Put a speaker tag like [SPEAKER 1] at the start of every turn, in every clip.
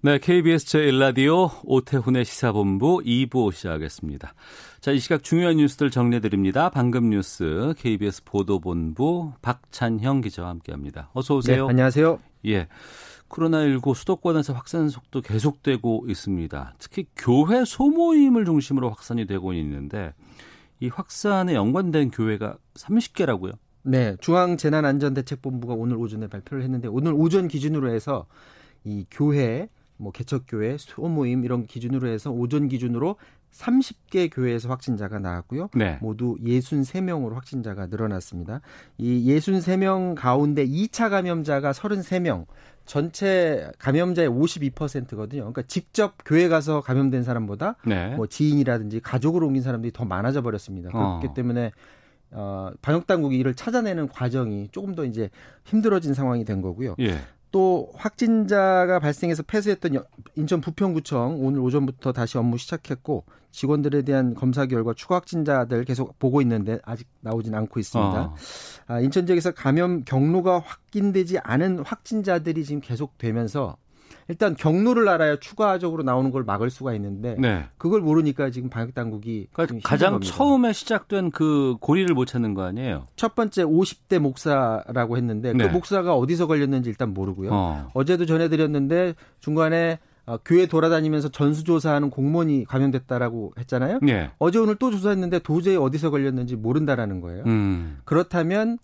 [SPEAKER 1] 네, KBS 제1라디오 오태훈의 시사본부 2부 시작하겠습니다. 자, 이 시각 중요한 뉴스들 정리해드립니다. 방금 뉴스 KBS 보도본부 박찬형 기자와 함께합니다. 어서 오세요.
[SPEAKER 2] 네, 안녕하세요.
[SPEAKER 1] 예. 코로나19 수도권에서 확산 속도 계속되고 있습니다. 특히 교회 소모임을 중심으로 확산이 되고 있는데 이 확산에 연관된 교회가 30개라고요?
[SPEAKER 2] 네, 중앙재난안전대책본부가 오늘 오전에 발표를 했는데 오늘 오전 기준으로 해서 이 교회, 뭐 개척교회, 소모임 이런 기준으로 해서 오전 기준으로 30개 교회에서 확진자가 나왔고요.
[SPEAKER 1] 네.
[SPEAKER 2] 모두 63명으로 확진자가 늘어났습니다. 이 63명 가운데 2차 감염자가 33명, 전체 감염자의 52%거든요. 그러니까 직접 교회 가서 감염된 사람보다
[SPEAKER 1] 네.
[SPEAKER 2] 뭐 지인이라든지 가족으로 옮긴 사람들이 더 많아져 버렸습니다. 그렇기
[SPEAKER 1] 어.
[SPEAKER 2] 때문에 어, 방역 당국이 이를 찾아내는 과정이 조금 더 이제 힘들어진 상황이 된 거고요.
[SPEAKER 1] 예.
[SPEAKER 2] 또 확진자가 발생해서 폐쇄했던 여- 인천 부평구청 오늘 오전부터 다시 업무 시작했고 직원들에 대한 검사 결과 추가 확진자들 계속 보고 있는데 아직 나오진 않고 있습니다.
[SPEAKER 1] 어.
[SPEAKER 2] 아, 인천 지역에서 감염 경로가 확인되지 않은 확진자들이 지금 계속 되면서 일단 경로를 알아야 추가적으로 나오는 걸 막을 수가 있는데
[SPEAKER 1] 네.
[SPEAKER 2] 그걸 모르니까 지금 방역 당국이 좀
[SPEAKER 1] 그러니까 가장
[SPEAKER 2] 겁니다.
[SPEAKER 1] 처음에 시작된 그 고리를 못 찾는 거 아니에요?
[SPEAKER 2] 첫 번째 50대 목사라고 했는데
[SPEAKER 1] 네.
[SPEAKER 2] 그 목사가 어디서 걸렸는지 일단 모르고요.
[SPEAKER 1] 어.
[SPEAKER 2] 어제도 전해드렸는데 중간에 어, 교회 돌아다니면서 전수조사하는 공무원이 감염됐다라고 했잖아요.
[SPEAKER 1] 예.
[SPEAKER 2] 어제 오늘 또 조사했는데 도저히 어디서 걸렸는지 모른다라는 거예요.
[SPEAKER 1] 음.
[SPEAKER 2] 그렇다면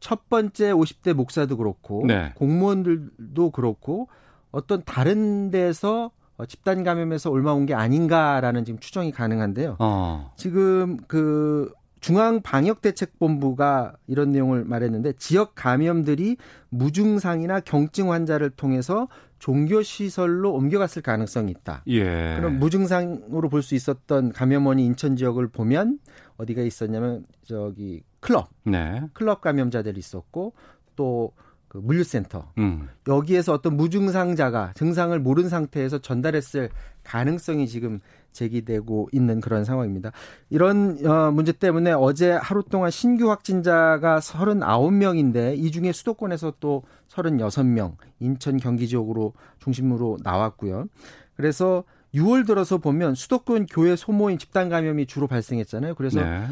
[SPEAKER 2] 첫 번째 50대 목사도 그렇고
[SPEAKER 1] 네.
[SPEAKER 2] 공무원들도 그렇고 어떤 다른 데서 어, 집단 감염에서 올라온 게 아닌가라는 지금 추정이 가능한데요.
[SPEAKER 1] 어.
[SPEAKER 2] 지금 그 중앙 방역 대책 본부가 이런 내용을 말했는데 지역 감염들이 무증상이나 경증 환자를 통해서 종교 시설로 옮겨갔을 가능성이 있다.
[SPEAKER 1] 예.
[SPEAKER 2] 그럼 무증상으로 볼 수 있었던 감염원이 인천 지역을 보면 어디가 있었냐면 저기 클럽,
[SPEAKER 1] 네.
[SPEAKER 2] 클럽 감염자들이 있었고 또 그 물류센터
[SPEAKER 1] 음.
[SPEAKER 2] 여기에서 어떤 무증상자가 증상을 모른 상태에서 전달했을 가능성이 지금 제기되고 있는 그런 상황입니다. 이런 어, 문제 때문에 어제 하루 동안 신규 확진자가 39명인데 이 중에 수도권에서 또 36명 인천 경기 지역으로 중심으로 나왔고요. 그래서 6월 들어서 보면 수도권 교회 소모임 집단 감염이 주로 발생했잖아요. 그래서
[SPEAKER 1] 네.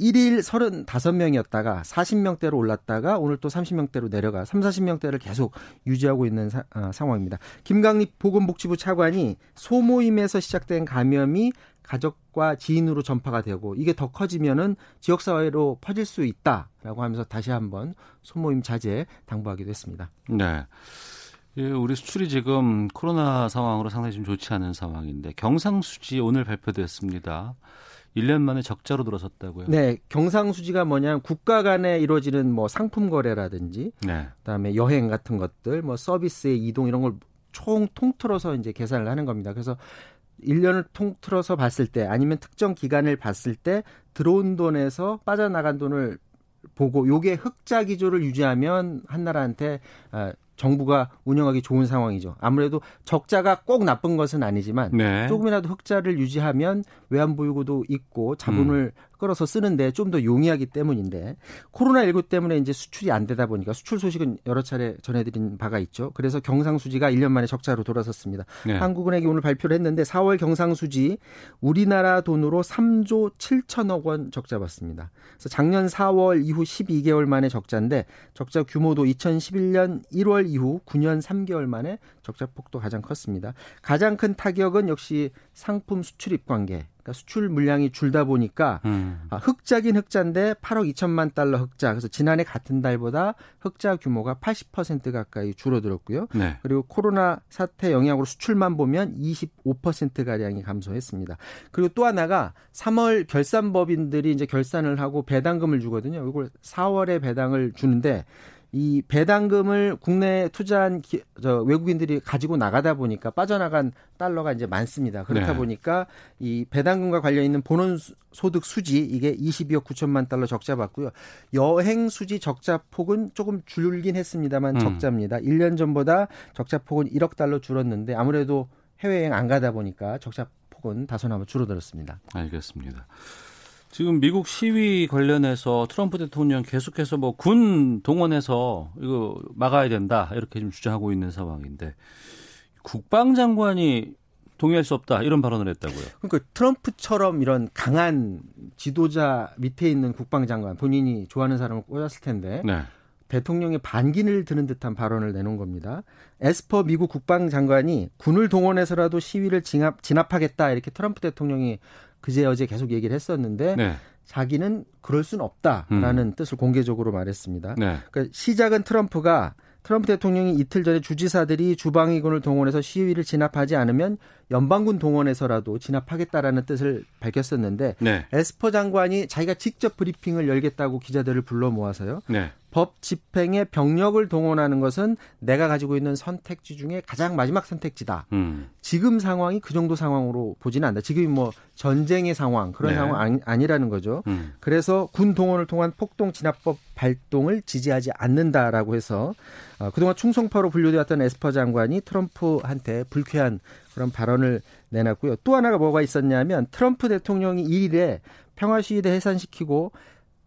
[SPEAKER 2] 1일 35명이었다가 40명대로 올랐다가 오늘 또 30명대로 내려가 3, 40명대를 계속 유지하고 있는 사- 아, 상황입니다. 김강립 보건복지부 차관이 소모임에서 시작된 감염이 가족과 지인으로 전파가 되고 이게 더 커지면은 지역 사회로 퍼질 수 있다라고 하면서 다시 한번 소모임 자제 당부하기도 했습니다.
[SPEAKER 1] 네. 예, 우리 수출이 지금 코로나 상황으로 상당히 좀 좋지 않은 상황인데 경상수지 오늘 발표됐습니다. 1년 만에 적자로 들어섰다고요?
[SPEAKER 2] 네, 경상수지가 뭐냐 국가 간에 이루어지는 뭐 상품 거래라든지
[SPEAKER 1] 네.
[SPEAKER 2] 그다음에 여행 같은 것들, 뭐 서비스의 이동 이런 걸 총 통틀어서 이제 계산을 하는 겁니다. 그래서 1년을 통틀어서 봤을 때 아니면 특정 기간을 봤을 때 들어온 돈에서 빠져나간 돈을 보고 요게 흑자 기조를 유지하면 한 나라한테 아, 정부가 운영하기 좋은 상황이죠. 아무래도 적자가 꼭 나쁜 것은 아니지만
[SPEAKER 1] 네.
[SPEAKER 2] 조금이라도 흑자를 유지하면 외환 보유고도 있고 자본을
[SPEAKER 1] 음.
[SPEAKER 2] 끌어서 쓰는데 좀 더 용이하기 때문인데 코로나19 때문에 이제 수출이 안 되다 보니까 수출 소식은 여러 차례 전해드린 바가 있죠. 그래서 경상수지가 1년 만에 적자로 돌아섰습니다.
[SPEAKER 1] 네.
[SPEAKER 2] 한국은행이 오늘 발표를 했는데 4월 경상수지 우리나라 돈으로 3조 7천억 원 적자 봤습니다. 그래서 작년 4월 이후 12개월 만에 적자인데 적자 규모도 2011년 1월 이후 9년 3개월 만에 적자 폭도 가장 컸습니다. 가장 큰 타격은 역시 상품 수출입 관계. 그러니까 수출 물량이 줄다 보니까
[SPEAKER 1] 음.
[SPEAKER 2] 아, 흑자긴 흑자인데 8억 2천만 달러 흑자. 그래서 지난해 같은 달보다 흑자 규모가 80% 가까이 줄어들었고요.
[SPEAKER 1] 네.
[SPEAKER 2] 그리고 코로나 사태 영향으로 수출만 보면 25% 가량이 감소했습니다. 그리고 또 하나가 3월 결산법인들이 이제 결산을 하고 배당금을 주거든요. 이걸 4월에 배당을 주는데 이 배당금을 국내에 투자한 기, 저 외국인들이 가지고 나가다 보니까 빠져나간 달러가 이제 많습니다. 그렇다 네. 보니까 이 배당금과 관련 있는 본원 소득 수지 이게 22억 9천만 달러 적자 받고요. 여행 수지 적자 폭은 조금 줄긴 했습니다만 음. 적자입니다. 1년 전보다 적자 폭은 1억 달러 줄었는데 아무래도 해외여행 안 가다 보니까 적자 폭은 다소나마 줄어들었습니다.
[SPEAKER 1] 알겠습니다. 지금 미국 시위 관련해서 트럼프 대통령 계속해서 뭐 군 동원해서 이거 막아야 된다 이렇게 좀 주장하고 있는 상황인데 국방장관이 동의할 수 없다 이런 발언을 했다고요.
[SPEAKER 2] 그러니까 트럼프처럼 이런 강한 지도자 밑에 있는 국방장관 본인이 좋아하는 사람을 꽂았을 텐데 네. 대통령의 반기를 드는 듯한 발언을 내놓은 겁니다. 에스퍼 미국 국방장관이 군을 동원해서라도 시위를 진압, 진압하겠다 이렇게 트럼프 대통령이 그제 어제 계속 얘기를 했었는데 네. 자기는 그럴 수는 없다라는 음. 뜻을 공개적으로 말했습니다. 네. 그러니까 시작은 트럼프가 트럼프 대통령이 이틀 전에 주지사들이 주방위군을 동원해서 시위를 진압하지 않으면 연방군 동원해서라도 진압하겠다라는 뜻을 밝혔었는데 네. 에스퍼 장관이 자기가 직접 브리핑을 열겠다고 기자들을 불러 모아서요. 네. 법 집행에 병력을 동원하는 것은 내가 가지고 있는 선택지 중에 가장 마지막 선택지다. 음. 지금 상황이 그 정도 상황으로 보지는 않는다. 지금이 뭐 전쟁의 상황 그런 네. 상황 아니, 라는 거죠. 음. 그래서 군 동원을 통한 폭동 진압법 발동을 지지하지 않는다라고 해서 어, 그동안 충성파로 분류되었던 에스퍼 장관이 트럼프한테 불쾌한 그런 발언을 내놨고요. 또 하나가 뭐가 있었냐면 트럼프 대통령이 1일에 평화시위대 해산시키고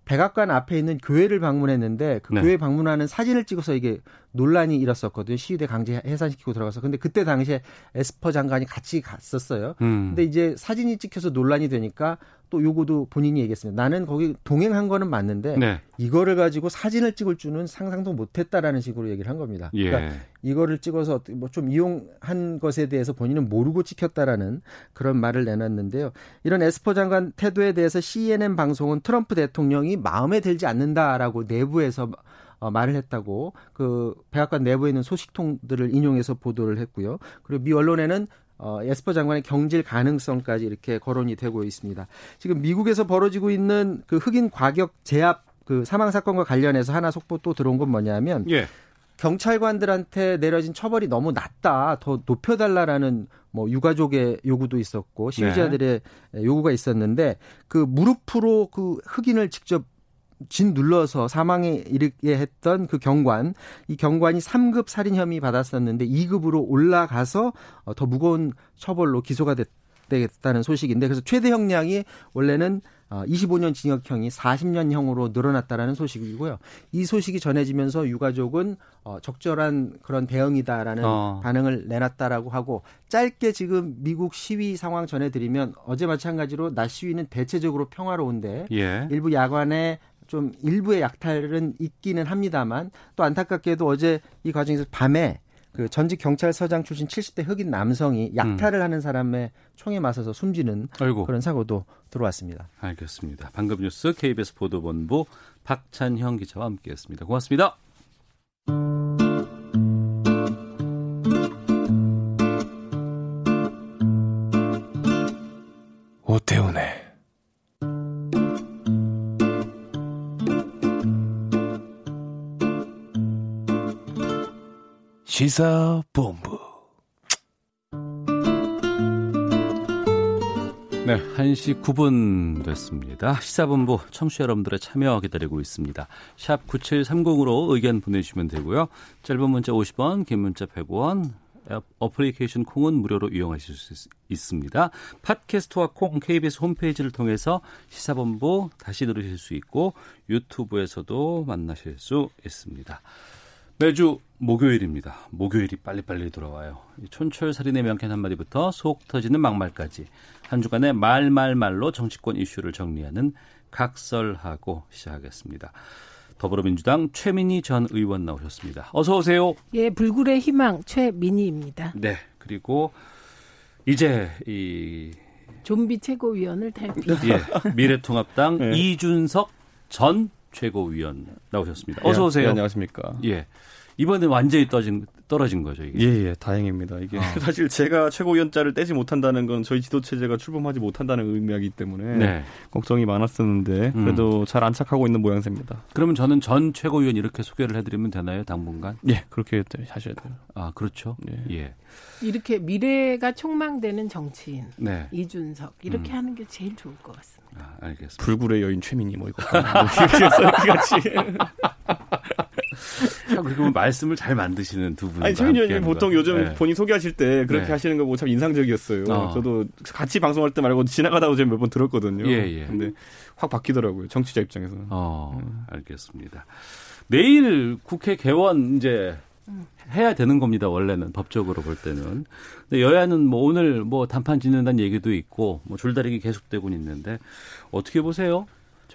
[SPEAKER 2] 백악관 앞에 있는 교회를 방문했는데 그 네. 교회 방문하는 사진을 찍어서 이게 논란이 일었었거든요. 시위대 강제 해산시키고 들어가서. 근데 그때 당시에 에스퍼 장관이 같이 갔었어요. 음. 근데 이제 사진이 찍혀서 논란이 되니까 또 요거도 본인이 얘기했습니다. 나는 거기 동행한 거는 맞는데 네. 이거를 가지고 사진을 찍을 줄은 상상도 못했다라는 식으로 얘기를 한 겁니다. 예. 그러니까 이거를 찍어서 뭐 좀 이용한 것에 대해서 본인은 모르고 찍혔다라는 그런 말을 내놨는데요. 이런 에스퍼 장관 태도에 대해서 CNN 방송은 트럼프 대통령이 마음에 들지 않는다라고 내부에서 어, 말을 했다고 그 백악관 내부에 있는 소식통들을 인용해서 보도를 했고요. 그리고 미 언론에는 어, 에스퍼 장관의 경질 가능성까지 이렇게 거론이 되고 있습니다. 지금 미국에서 벌어지고 있는 그 흑인 과격 제압 그 사망 사건과 관련해서 하나 속보 또 들어온 건 뭐냐면 예. 경찰관들한테 내려진 처벌이 너무 낮다, 더 높여달라라는 뭐 유가족의 요구도 있었고 시위자들의 네. 요구가 있었는데 그 무릎으로 그 흑인을 직접 진 눌러서 사망에 이르게 했던 그 경관, 이 경관이 3급 살인 혐의 받았었는데 2급으로 올라가서 어, 더 무거운 처벌로 기소가 됐, 되겠다는 소식인데 그래서 최대 형량이 원래는 25년 어, 징역형이 40년형으로 늘어났다라는 소식이고요. 이 소식이 전해지면서 유가족은 어, 적절한 그런 대응이다라는 어. 반응을 내놨다라고 하고 짧게 지금 미국 시위 상황 전해드리면 어제 마찬가지로 낮 시위는 대체적으로 평화로운데 예. 일부 야간에 좀 일부의 약탈은 있기는 합니다만 또 안타깝게도 어제 이 과정에서 밤에 그 전직 경찰서장 출신 70대 흑인 남성이 약탈을 음. 하는 사람의 총에 맞서서 숨지는 아이고. 그런 사고도 들어왔습니다.
[SPEAKER 1] 알겠습니다. 방금 뉴스 KBS 보도본부 박찬형 기자와 함께했습니다. 고맙습니다. 오태훈의 시사본부. 네, 1시 9분 됐습니다. 시사본부 청취자 여러분들의 참여 기다리고 있습니다. 샵 9730으로 의견 보내주시면 되고요. 짧은 문자 50원, 긴 문자 100원, 어플리케이션 콩은 무료로 이용하실 수 있습니다. 팟캐스트와 콩 KBS 홈페이지를 통해서 시사본부 다시 들으실 수 있고 유튜브에서도 만나실 수 있습니다. 매주 목요일입니다. 목요일이 빨리빨리 돌아와요. 촌철살인의 명쾌한 한마디부터 속 터지는 막말까지 한 주간의 말말말로 정치권 이슈를 정리하는 각설하고 시작하겠습니다. 더불어민주당 최민희 전 의원 나오셨습니다. 어서 오세요.
[SPEAKER 3] 예, 불굴의 희망 최민희입니다.
[SPEAKER 1] 네, 그리고 이제 이
[SPEAKER 3] 좀비 최고위원을 탈피.
[SPEAKER 1] 예, 미래통합당 네. 이준석 전 최고위원 나오셨습니다. 어서 오세요. 네,
[SPEAKER 4] 안녕하십니까.
[SPEAKER 1] 예. 이번에 완전히 떨어진 떨어진 거죠 이게.
[SPEAKER 4] 예, 예, 다행입니다. 이게
[SPEAKER 1] 어.
[SPEAKER 4] 사실 제가 최고위원자를 떼지 못한다는 건 저희 지도 체제가 출범하지 못한다는 의미이기 때문에
[SPEAKER 1] 네.
[SPEAKER 4] 걱정이 많았었는데
[SPEAKER 1] 음.
[SPEAKER 4] 그래도 잘 안착하고 있는 모양새입니다.
[SPEAKER 1] 그러면 저는 전 최고위원 이렇게 소개를 해드리면 되나요, 당분간?
[SPEAKER 4] 예, 그렇게 하셔야 돼요.
[SPEAKER 1] 아 그렇죠.
[SPEAKER 4] 예.
[SPEAKER 1] 예.
[SPEAKER 3] 이렇게 미래가 촉망되는 정치인
[SPEAKER 1] 네.
[SPEAKER 3] 이준석 이렇게
[SPEAKER 1] 음.
[SPEAKER 3] 하는 게 제일 좋을 것 같습니다.
[SPEAKER 1] 아, 알겠습니다.
[SPEAKER 4] 불굴의 여인 최민희 뭐 이거 같이
[SPEAKER 1] 자, 그리고 말씀을 잘 만드시는 두 분.
[SPEAKER 4] 아니 최민희 의원님 보통 요즘
[SPEAKER 1] 네.
[SPEAKER 4] 본인 소개하실 때 그렇게
[SPEAKER 1] 네.
[SPEAKER 4] 하시는 거 보고 참 인상적이었어요.
[SPEAKER 1] 어.
[SPEAKER 4] 저도 같이 방송할 때 말고 지나가다가 제가 몇 번 들었거든요.
[SPEAKER 1] 예, 예.
[SPEAKER 4] 근데 확 바뀌더라고요. 정치자 입장에서는.
[SPEAKER 1] 어,
[SPEAKER 4] 음.
[SPEAKER 1] 알겠습니다. 내일 국회 개원 이제 해야 되는 겁니다. 원래는 법적으로 볼 때는. 근데 여야는 뭐 오늘 뭐 단판 짓는다는 얘기도 있고 뭐 줄다리기 계속되고 있는데 어떻게 보세요?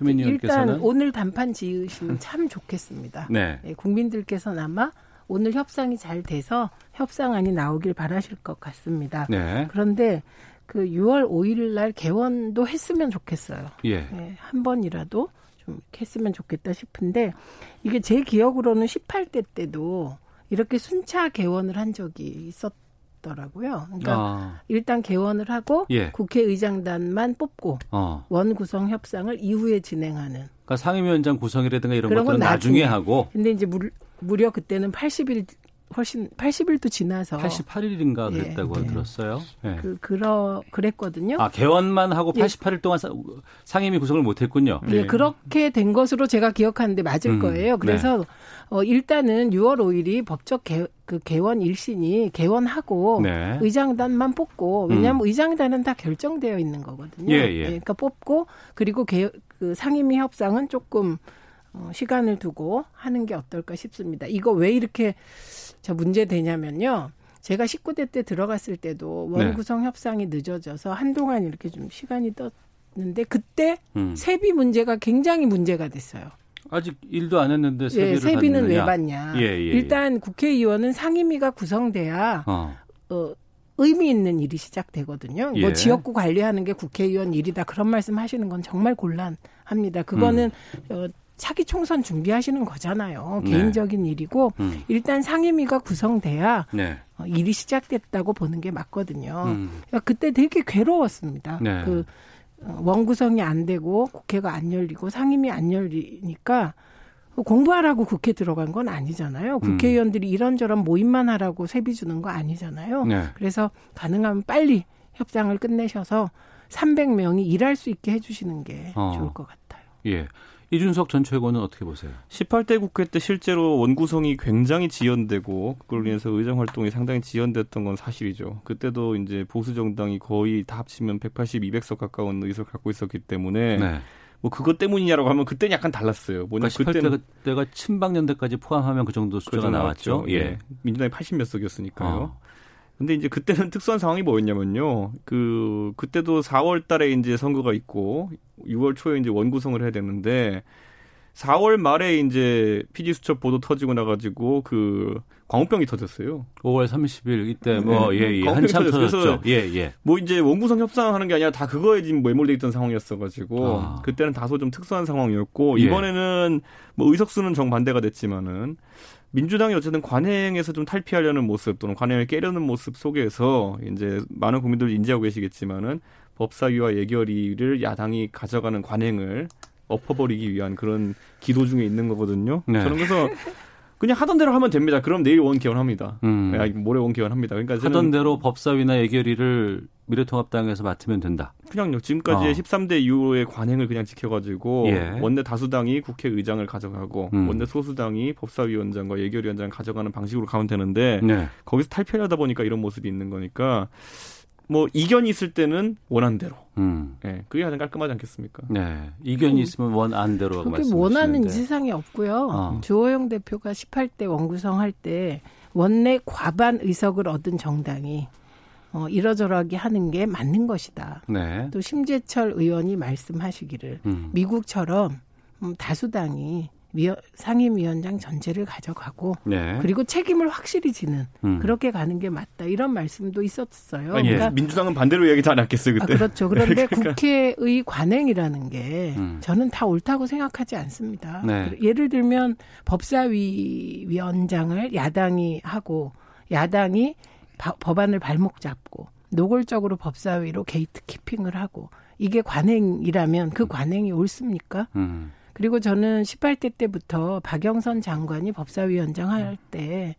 [SPEAKER 3] 일단
[SPEAKER 1] 의원께서는
[SPEAKER 3] 오늘 단판 지으시면 참 좋겠습니다.
[SPEAKER 1] 네.
[SPEAKER 3] 예, 국민들께서는 아마 오늘 협상이 잘 돼서 협상안이 나오길 바라실 것 같습니다.
[SPEAKER 1] 네.
[SPEAKER 3] 그런데 그 6월 5일 날 개원도 했으면 좋겠어요.
[SPEAKER 1] 예.
[SPEAKER 3] 예, 한 번이라도 좀 했으면 좋겠다 싶은데 이게 제 기억으로는 18대 때도 이렇게 순차 개원을 한 적이 있었더라고요. 그러니까
[SPEAKER 1] 아,
[SPEAKER 3] 일단 개원을 하고
[SPEAKER 1] 예.
[SPEAKER 3] 국회의장단만 뽑고
[SPEAKER 1] 어.
[SPEAKER 3] 원 구성 협상을 이후에 진행하는.
[SPEAKER 1] 그러니까 상임위원장 구성이라든가 이런 것들은
[SPEAKER 3] 건
[SPEAKER 1] 나중에
[SPEAKER 3] 나중에.
[SPEAKER 1] 하고
[SPEAKER 3] 근데 이제 무, 무려 그때는 80일 훨씬 80일도 지나서
[SPEAKER 1] 88일인가
[SPEAKER 3] 예,
[SPEAKER 1] 그랬다고
[SPEAKER 3] 네.
[SPEAKER 1] 들었어요. 예.
[SPEAKER 3] 그 그러 그랬거든요.
[SPEAKER 1] 아 개원만 하고
[SPEAKER 3] 예.
[SPEAKER 1] 88일 동안 사- 상임위 구성을 못했군요.
[SPEAKER 3] 예,
[SPEAKER 4] 네.
[SPEAKER 3] 그렇게 된 것으로 제가 기억하는데 맞을
[SPEAKER 1] 음,
[SPEAKER 3] 거예요. 그래서 어, 일단은 6월 5일이 법적 개, 그 개원 일신이 개원하고
[SPEAKER 1] 네.
[SPEAKER 3] 의장단만 뽑고 왜냐하면 의장단은 다 결정되어 있는 거거든요.
[SPEAKER 1] 예, 예.
[SPEAKER 3] 그러니까 뽑고 그리고 개, 그 상임위 협상은 조금 어, 시간을 두고 하는 게 어떨까 싶습니다. 이거 왜 이렇게 저 문제 되냐면요. 제가 19대 때 들어갔을 때도
[SPEAKER 1] 네.
[SPEAKER 3] 원구성 협상이 늦어져서 한동안 이렇게 좀 시간이 떴는데 그때
[SPEAKER 1] 음.
[SPEAKER 3] 세비 문제가 굉장히 문제가 됐어요.
[SPEAKER 1] 아직 일도 안 했는데 세비를
[SPEAKER 3] 예, 세비는
[SPEAKER 1] 받느냐?
[SPEAKER 3] 왜 받냐.
[SPEAKER 1] 예, 예, 예.
[SPEAKER 3] 일단 국회의원은 상임위가 구성돼야
[SPEAKER 1] 어.
[SPEAKER 3] 어, 의미 있는 일이 시작되거든요.
[SPEAKER 1] 예.
[SPEAKER 3] 뭐 지역구 관리하는 게 국회의원 일이다 그런 말씀 하시는 건 정말 곤란합니다. 그거는 어, 차기 총선 준비하시는 거잖아요.
[SPEAKER 1] 음. 네.
[SPEAKER 3] 개인적인 일이고
[SPEAKER 1] 음.
[SPEAKER 3] 일단 상임위가 구성돼야
[SPEAKER 1] 네.
[SPEAKER 3] 어, 일이 시작됐다고 보는 게 맞거든요.
[SPEAKER 1] 음.
[SPEAKER 3] 그러니까 그때 되게 괴로웠습니다.
[SPEAKER 1] 네.
[SPEAKER 3] 그 어, 원구성이 안 되고 국회가 안 열리고 상임위 안 열리니까 공부하라고 국회 들어간 건 아니잖아요.
[SPEAKER 1] 음.
[SPEAKER 3] 국회의원들이 이런저런 모임만 하라고 세비 주는 거 아니잖아요.
[SPEAKER 1] 네.
[SPEAKER 3] 그래서 가능하면 빨리 협상을 끝내셔서 300명이 일할 수 있게 해주시는 게
[SPEAKER 1] 어.
[SPEAKER 3] 좋을 것 같아요.
[SPEAKER 1] 예. 이준석 전 최고는 어떻게 보세요?
[SPEAKER 4] 18대 국회 때 실제로 원구성이 굉장히 지연되고 그걸로 인해서 의정 활동이 상당히 지연됐던 건 사실이죠. 그때도 이제 보수 정당이 거의 다 합치면 180, 200석 가까운 의석을 갖고 있었기 때문에
[SPEAKER 1] 네.
[SPEAKER 4] 뭐 그것 때문이냐라고 하면 그때는 약간 달랐어요. 뭐냐
[SPEAKER 1] 그러니까 18대
[SPEAKER 4] 그때는
[SPEAKER 1] 그때가 친박연대까지 포함하면 그 정도 숫자가
[SPEAKER 4] 그죠,
[SPEAKER 1] 나왔죠.
[SPEAKER 4] 나왔죠.
[SPEAKER 1] 예.
[SPEAKER 4] 민주당이 80몇 석이었으니까요.
[SPEAKER 1] 어.
[SPEAKER 4] 근데 이제 그때는 특수한 상황이 뭐였냐면요. 그 그때도 4월 달에 이제 선거가 있고 6월 초에 이제 원구성을 해야 되는데 4월 말에 이제 피디 수첩 보도 터지고 나가지고 그 광우병이 터졌어요.
[SPEAKER 1] 5월 30일 이때 뭐
[SPEAKER 4] 네.
[SPEAKER 1] 예, 예.
[SPEAKER 4] 광우병이
[SPEAKER 1] 한참. 터졌죠.
[SPEAKER 4] 그래서
[SPEAKER 1] 예, 예.
[SPEAKER 4] 뭐 이제 원구성 협상하는 게 아니라 다 그거에 지금 매몰돼 있던 상황이었어가지고
[SPEAKER 1] 아.
[SPEAKER 4] 그때는 다소 좀 특수한 상황이었고
[SPEAKER 1] 예.
[SPEAKER 4] 이번에는 뭐 의석수는 정 반대가 됐지만은 민주당이 어쨌든 관행에서 좀 탈피하려는 모습 또는 관행을 깨려는 모습 속에서 이제 많은 국민들이 인지하고 계시겠지만은 법사위와 예결위를 야당이 가져가는 관행을 엎어버리기 위한 그런 기도 중에 있는 거거든요.
[SPEAKER 1] 네.
[SPEAKER 4] 저는 그래서 그냥 하던 대로 하면 됩니다. 그럼 내일 원 개원합니다.
[SPEAKER 1] 음.
[SPEAKER 4] 아, 모레 원 개원합니다. 그러니까
[SPEAKER 1] 하던 대로 법사위나 예결위를 미래통합당에서 맡으면 된다.
[SPEAKER 4] 그냥요. 지금까지의
[SPEAKER 1] 어.
[SPEAKER 4] 13대 이후의 관행을 그냥 지켜가지고
[SPEAKER 1] 예.
[SPEAKER 4] 원내 다수당이 국회의장을 가져가고
[SPEAKER 1] 음.
[SPEAKER 4] 원내 소수당이 법사위원장과 예결위원장을 가져가는 방식으로 가면 되는데
[SPEAKER 1] 네.
[SPEAKER 4] 거기서 탈피하다 보니까 이런 모습이 있는 거니까 뭐 이견이 있을 때는 원한 대로.
[SPEAKER 1] 음.
[SPEAKER 4] 예, 그게 가장 깔끔하지 않겠습니까?
[SPEAKER 1] 네. 이견이 있으면 원 안 대로
[SPEAKER 3] 그게
[SPEAKER 1] 말씀하시는데.
[SPEAKER 3] 원하는 이 세상에 없고요.
[SPEAKER 1] 어.
[SPEAKER 3] 주호영 대표가 18대 원구성 할 때 원내 과반 의석을 얻은 정당이 어, 이러저러하게 하는 게 맞는 것이다.
[SPEAKER 1] 네.
[SPEAKER 3] 또 심재철 의원이 말씀하시기를
[SPEAKER 1] 음.
[SPEAKER 3] 미국처럼 음, 다수당이 위원, 상임위원장 전제를 가져가고
[SPEAKER 1] 네.
[SPEAKER 3] 그리고 책임을 확실히 지는
[SPEAKER 1] 음.
[SPEAKER 3] 그렇게 가는 게 맞다 이런 말씀도 있었어요.
[SPEAKER 4] 아니,
[SPEAKER 3] 그러니까
[SPEAKER 4] 민주당은 반대로 얘기하지 않았겠어요
[SPEAKER 3] 아,
[SPEAKER 4] 그때.
[SPEAKER 3] 그렇죠. 그런데 국회의 관행이라는 게
[SPEAKER 1] 음.
[SPEAKER 3] 저는 다 옳다고 생각하지 않습니다.
[SPEAKER 1] 네.
[SPEAKER 3] 예를 들면 법사위 위원장을 야당이 하고 야당이 바- 법안을 발목 잡고 노골적으로 법사위로 gatekeeping을 하고 이게 관행이라면 그 관행이 옳습니까?
[SPEAKER 1] 음.
[SPEAKER 3] 그리고 저는 18대 때부터 박영선 장관이 법사위원장 할 때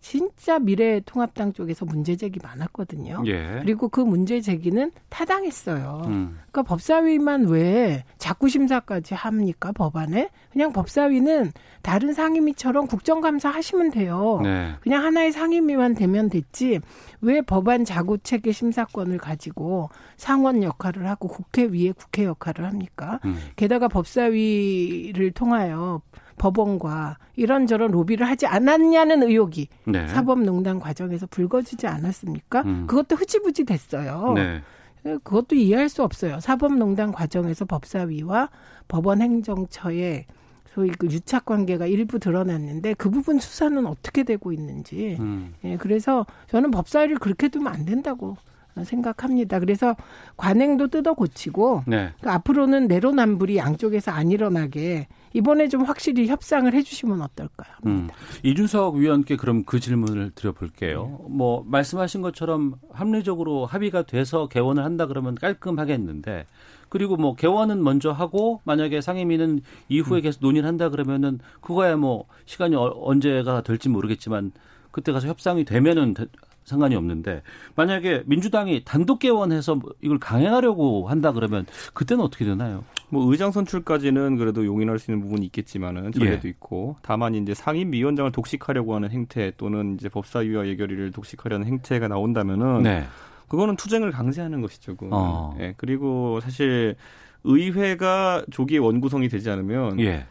[SPEAKER 3] 진짜 미래통합당 쪽에서 문제 제기 많았거든요.
[SPEAKER 1] 예.
[SPEAKER 3] 그리고 그 문제 제기는 타당했어요.
[SPEAKER 1] 음.
[SPEAKER 3] 그러니까 법사위만 왜 자꾸 심사까지 합니까 법안에? 그냥 법사위는 다른 상임위처럼 국정감사 하시면 돼요.
[SPEAKER 1] 네.
[SPEAKER 3] 그냥 하나의 상임위만 되면 됐지 왜 법안 자구 체계 심사권을 가지고 상원 역할을 하고 국회 위에 국회 역할을 합니까?
[SPEAKER 1] 음.
[SPEAKER 3] 게다가 법사위를 통하여 법원과 이런저런 로비를 하지 않았냐는 의혹이
[SPEAKER 1] 네.
[SPEAKER 3] 사법농단 과정에서 불거지지 않았습니까?
[SPEAKER 1] 음.
[SPEAKER 3] 그것도 흐지부지 됐어요.
[SPEAKER 1] 네.
[SPEAKER 3] 그것도 이해할 수 없어요. 사법농단 과정에서 법사위와 법원 행정처의 소위 그 유착 관계가 일부 드러났는데 그 부분 수사는 어떻게 되고 있는지.
[SPEAKER 1] 음.
[SPEAKER 3] 예, 그래서 저는 법사위를 그렇게 두면 안 된다고 생각합니다. 그래서 관행도 뜯어 고치고
[SPEAKER 1] 네.
[SPEAKER 3] 그 앞으로는 내로남불이 양쪽에서 안 일어나게 이번에 좀 확실히 협상을 해주시면 어떨까요?
[SPEAKER 1] 음. 이준석 위원께 그럼 그 질문을 드려볼게요. 뭐 말씀하신 것처럼 합리적으로 합의가 돼서 개원을 한다 그러면 깔끔하겠는데 그리고 뭐 개원은 먼저 하고 만약에 상임위는 이후에 계속 논의를 한다 그러면은 그거야 뭐 시간이 어- 언제가 될지 모르겠지만 그때 가서 협상이 되면은 되- 상관이 없는데 만약에 민주당이 단독 개원해서 뭐 이걸 강행하려고 한다 그러면 그때는 어떻게 되나요?
[SPEAKER 4] 뭐 의장 선출까지는 그래도 용인할 수 있는 부분이 있겠지만은 전례도
[SPEAKER 1] 예.
[SPEAKER 4] 있고 다만 이제 상임위원장을 독식하려고 하는 행태 또는 이제 법사위와 예결위를 독식하려는 행태가 나온다면은
[SPEAKER 1] 네.
[SPEAKER 4] 그거는 투쟁을 강제하는 것이죠. 그거는.
[SPEAKER 1] 어.
[SPEAKER 4] 예. 그리고 사실 의회가 조기에 원구성이 되지 않으면
[SPEAKER 1] 예.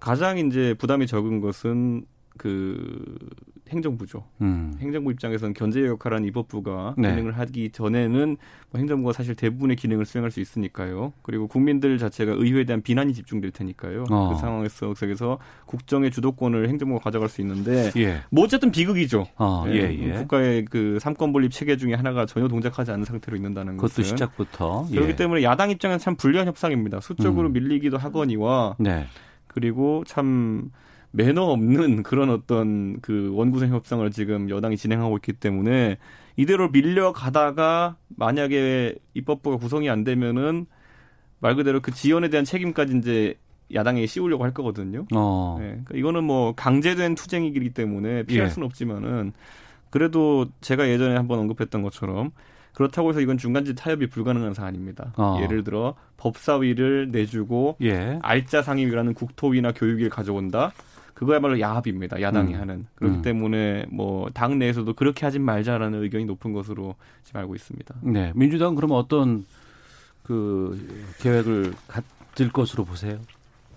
[SPEAKER 4] 가장 이제 부담이 적은 것은 그 행정부죠.
[SPEAKER 1] 음.
[SPEAKER 4] 행정부 입장에서는 견제 역할하는 입법부가
[SPEAKER 1] 네.
[SPEAKER 4] 기능을 하기 전에는 뭐 행정부가 사실 대부분의 기능을 수행할 수 있으니까요. 그리고 국민들 자체가 의회에 대한 비난이 집중될 테니까요.
[SPEAKER 1] 어.
[SPEAKER 4] 그 상황에서 그래서 국정의 주도권을 행정부가 가져갈 수 있는데
[SPEAKER 1] 예.
[SPEAKER 4] 뭐 어쨌든 비극이죠.
[SPEAKER 1] 어, 예, 예.
[SPEAKER 4] 국가의 그 삼권 분립 체계 중에 하나가 전혀 동작하지 않는 상태로 있는다는
[SPEAKER 1] 그것도
[SPEAKER 4] 것은
[SPEAKER 1] 시작부터.
[SPEAKER 4] 그렇기
[SPEAKER 1] 예.
[SPEAKER 4] 때문에 야당 입장에서 참 불리한 협상입니다. 수적으로
[SPEAKER 1] 음.
[SPEAKER 4] 밀리기도 하거니와
[SPEAKER 1] 네.
[SPEAKER 4] 그리고 참 매너 없는 그런 어떤 그 원구성 협상을 지금 여당이 진행하고 있기 때문에 이대로 밀려가다가 만약에 입법부가 구성이 안 되면은 말 그대로 그 지연에 대한 책임까지 이제 야당에 씌우려고 할 거거든요.
[SPEAKER 1] 어.
[SPEAKER 4] 네, 그러니까 이거는 뭐 강제된 투쟁이기 때문에 피할
[SPEAKER 1] 예.
[SPEAKER 4] 수는 없지만은 그래도 제가 예전에 한번 언급했던 것처럼 그렇다고 해서 이건 중간지 타협이 불가능한 사안입니다.
[SPEAKER 1] 어.
[SPEAKER 4] 예를 들어 법사위를 내주고
[SPEAKER 1] 예.
[SPEAKER 4] 알짜 상임위라는 국토위나 교육위를 가져온다. 그거야말로 야합입니다. 야당이
[SPEAKER 1] 음.
[SPEAKER 4] 하는. 그렇기
[SPEAKER 1] 음.
[SPEAKER 4] 때문에 뭐 당 내에서도 그렇게 하진 말자라는 의견이 높은 것으로 지금 알고 있습니다.
[SPEAKER 1] 네. 민주당은 그러면 어떤 그 계획을 가질 것으로 보세요?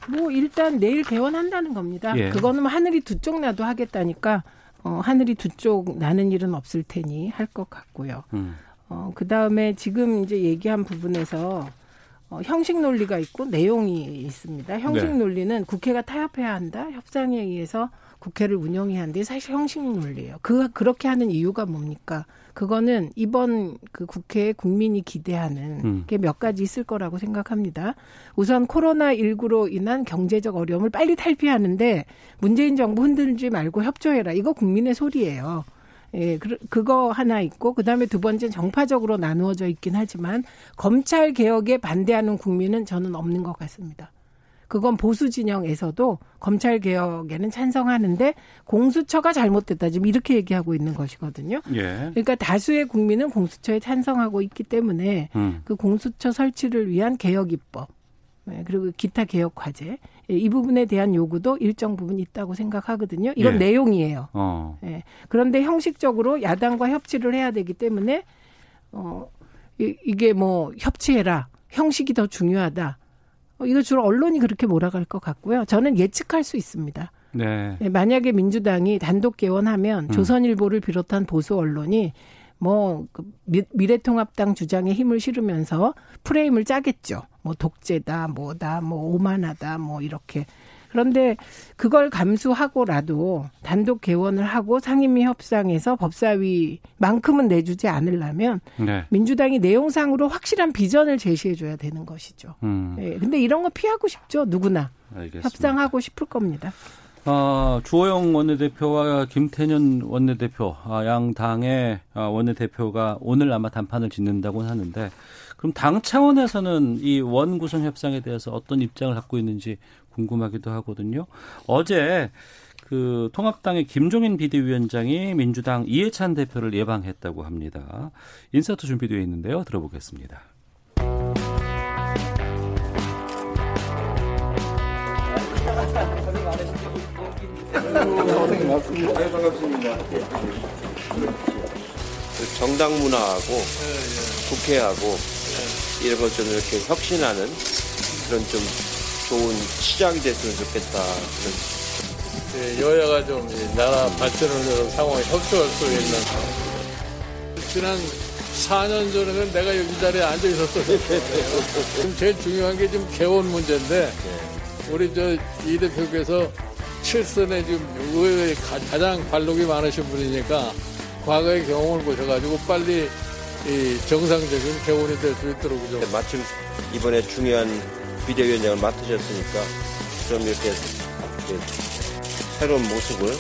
[SPEAKER 3] 뭐 일단 내일 개원한다는 겁니다.
[SPEAKER 1] 예.
[SPEAKER 3] 그거는 뭐 하늘이 두 쪽 나도 하겠다니까 어, 하늘이 두 쪽 나는 일은 없을 테니 할 것 같고요.
[SPEAKER 1] 음.
[SPEAKER 3] 어, 그 다음에 지금 이제 얘기한 부분에서 어, 형식 논리가 있고 내용이 있습니다. 형식
[SPEAKER 1] 네.
[SPEAKER 3] 논리는 국회가 타협해야 한다. 협상에 의해서 국회를 운영해야 하는데 사실 형식 논리예요. 그 그렇게 하는 이유가 뭡니까? 그거는 이번 그 국회에 국민이 기대하는
[SPEAKER 1] 음.
[SPEAKER 3] 게몇 가지 있을 거라고 생각합니다. 우선 코로나 19로 인한 경제적 어려움을 빨리 탈피하는데 문재인 정부 흔들지 말고 협조해라. 이거 국민의 소리예요. 예, 그, 그거 하나 있고, 그 다음에 두 번째는 정파적으로 나누어져 있긴 하지만, 검찰 개혁에 반대하는 국민은 저는 없는 것 같습니다. 그건 보수 진영에서도 검찰 개혁에는 찬성하는데, 공수처가 잘못됐다. 지금 이렇게 얘기하고 있는 것이거든요.
[SPEAKER 1] 예.
[SPEAKER 3] 그러니까 다수의 국민은 공수처에 찬성하고 있기 때문에,
[SPEAKER 1] 음.
[SPEAKER 3] 그 공수처 설치를 위한 개혁 입법, 예, 그리고 기타 개혁 과제, 예, 이 부분에 대한 요구도 일정 부분 있다고 생각하거든요. 이건
[SPEAKER 1] 예.
[SPEAKER 3] 내용이에요.
[SPEAKER 1] 어.
[SPEAKER 3] 예. 그런데 형식적으로 야당과 협치를 해야 되기 때문에 어 이, 이게 뭐 협치해라 형식이 더 중요하다. 어, 이거 주로 언론이 그렇게 몰아갈 것 같고요. 저는 예측할 수 있습니다.
[SPEAKER 1] 네.
[SPEAKER 3] 예, 만약에 민주당이 단독 개원하면
[SPEAKER 1] 음.
[SPEAKER 3] 조선일보를 비롯한 보수 언론이 뭐그 미- 미래통합당 주장에 힘을 실으면서 프레임을 짜겠죠. 뭐 독재다, 뭐다, 뭐 오만하다, 뭐 이렇게 그런데 그걸 감수하고라도 단독 개원을 하고 상임위 협상에서 법사위만큼은 내주지 않으려면
[SPEAKER 1] 네.
[SPEAKER 3] 민주당이 내용상으로 확실한 비전을 제시해 줘야 되는 것이죠.
[SPEAKER 1] 음,
[SPEAKER 3] 예, 근데 이런 거 피하고 싶죠. 누구나
[SPEAKER 1] 알겠습니다.
[SPEAKER 3] 협상하고 싶을 겁니다.
[SPEAKER 1] 아, 주호영 원내대표와 김태년 원내대표, 아, 양 당의 아, 원내대표가 오늘 아마 단판을 짓는다고 하는데, 그럼 당 차원에서는 이 원 구성 협상에 대해서 어떤 입장을 갖고 있는지 궁금하기도 하거든요. 어제 그 통합당의 김종인 비대위원장이 민주당 이해찬 대표를 예방했다고 합니다. 인서트 준비되어 있는데요. 들어보겠습니다.
[SPEAKER 5] 정당 문화하고 국회하고 이런 걸 좀 이렇게 혁신하는 그런 좀 좋은 시작이 됐으면 좋겠다.
[SPEAKER 6] 예, 여야가 좀이 나라 발전을 위한 상황에 협조할 수 있는 지난 4년 전에는 내가 여기 자리에 앉아 있었어요. 지금 제일 중요한 게 지금 개원 문제인데 우리 저 이 대표께서 칠선에 지금 의회에 가- 가장 관록이 많으신 분이니까 과거의 경험을 보셔가지고 빨리 이 정상적인 개원이 될 수 있도록 좀
[SPEAKER 5] 마침 이번에 중요한 비대위원장을 맡으셨으니까 좀 이렇게 이렇게 새로운 모습을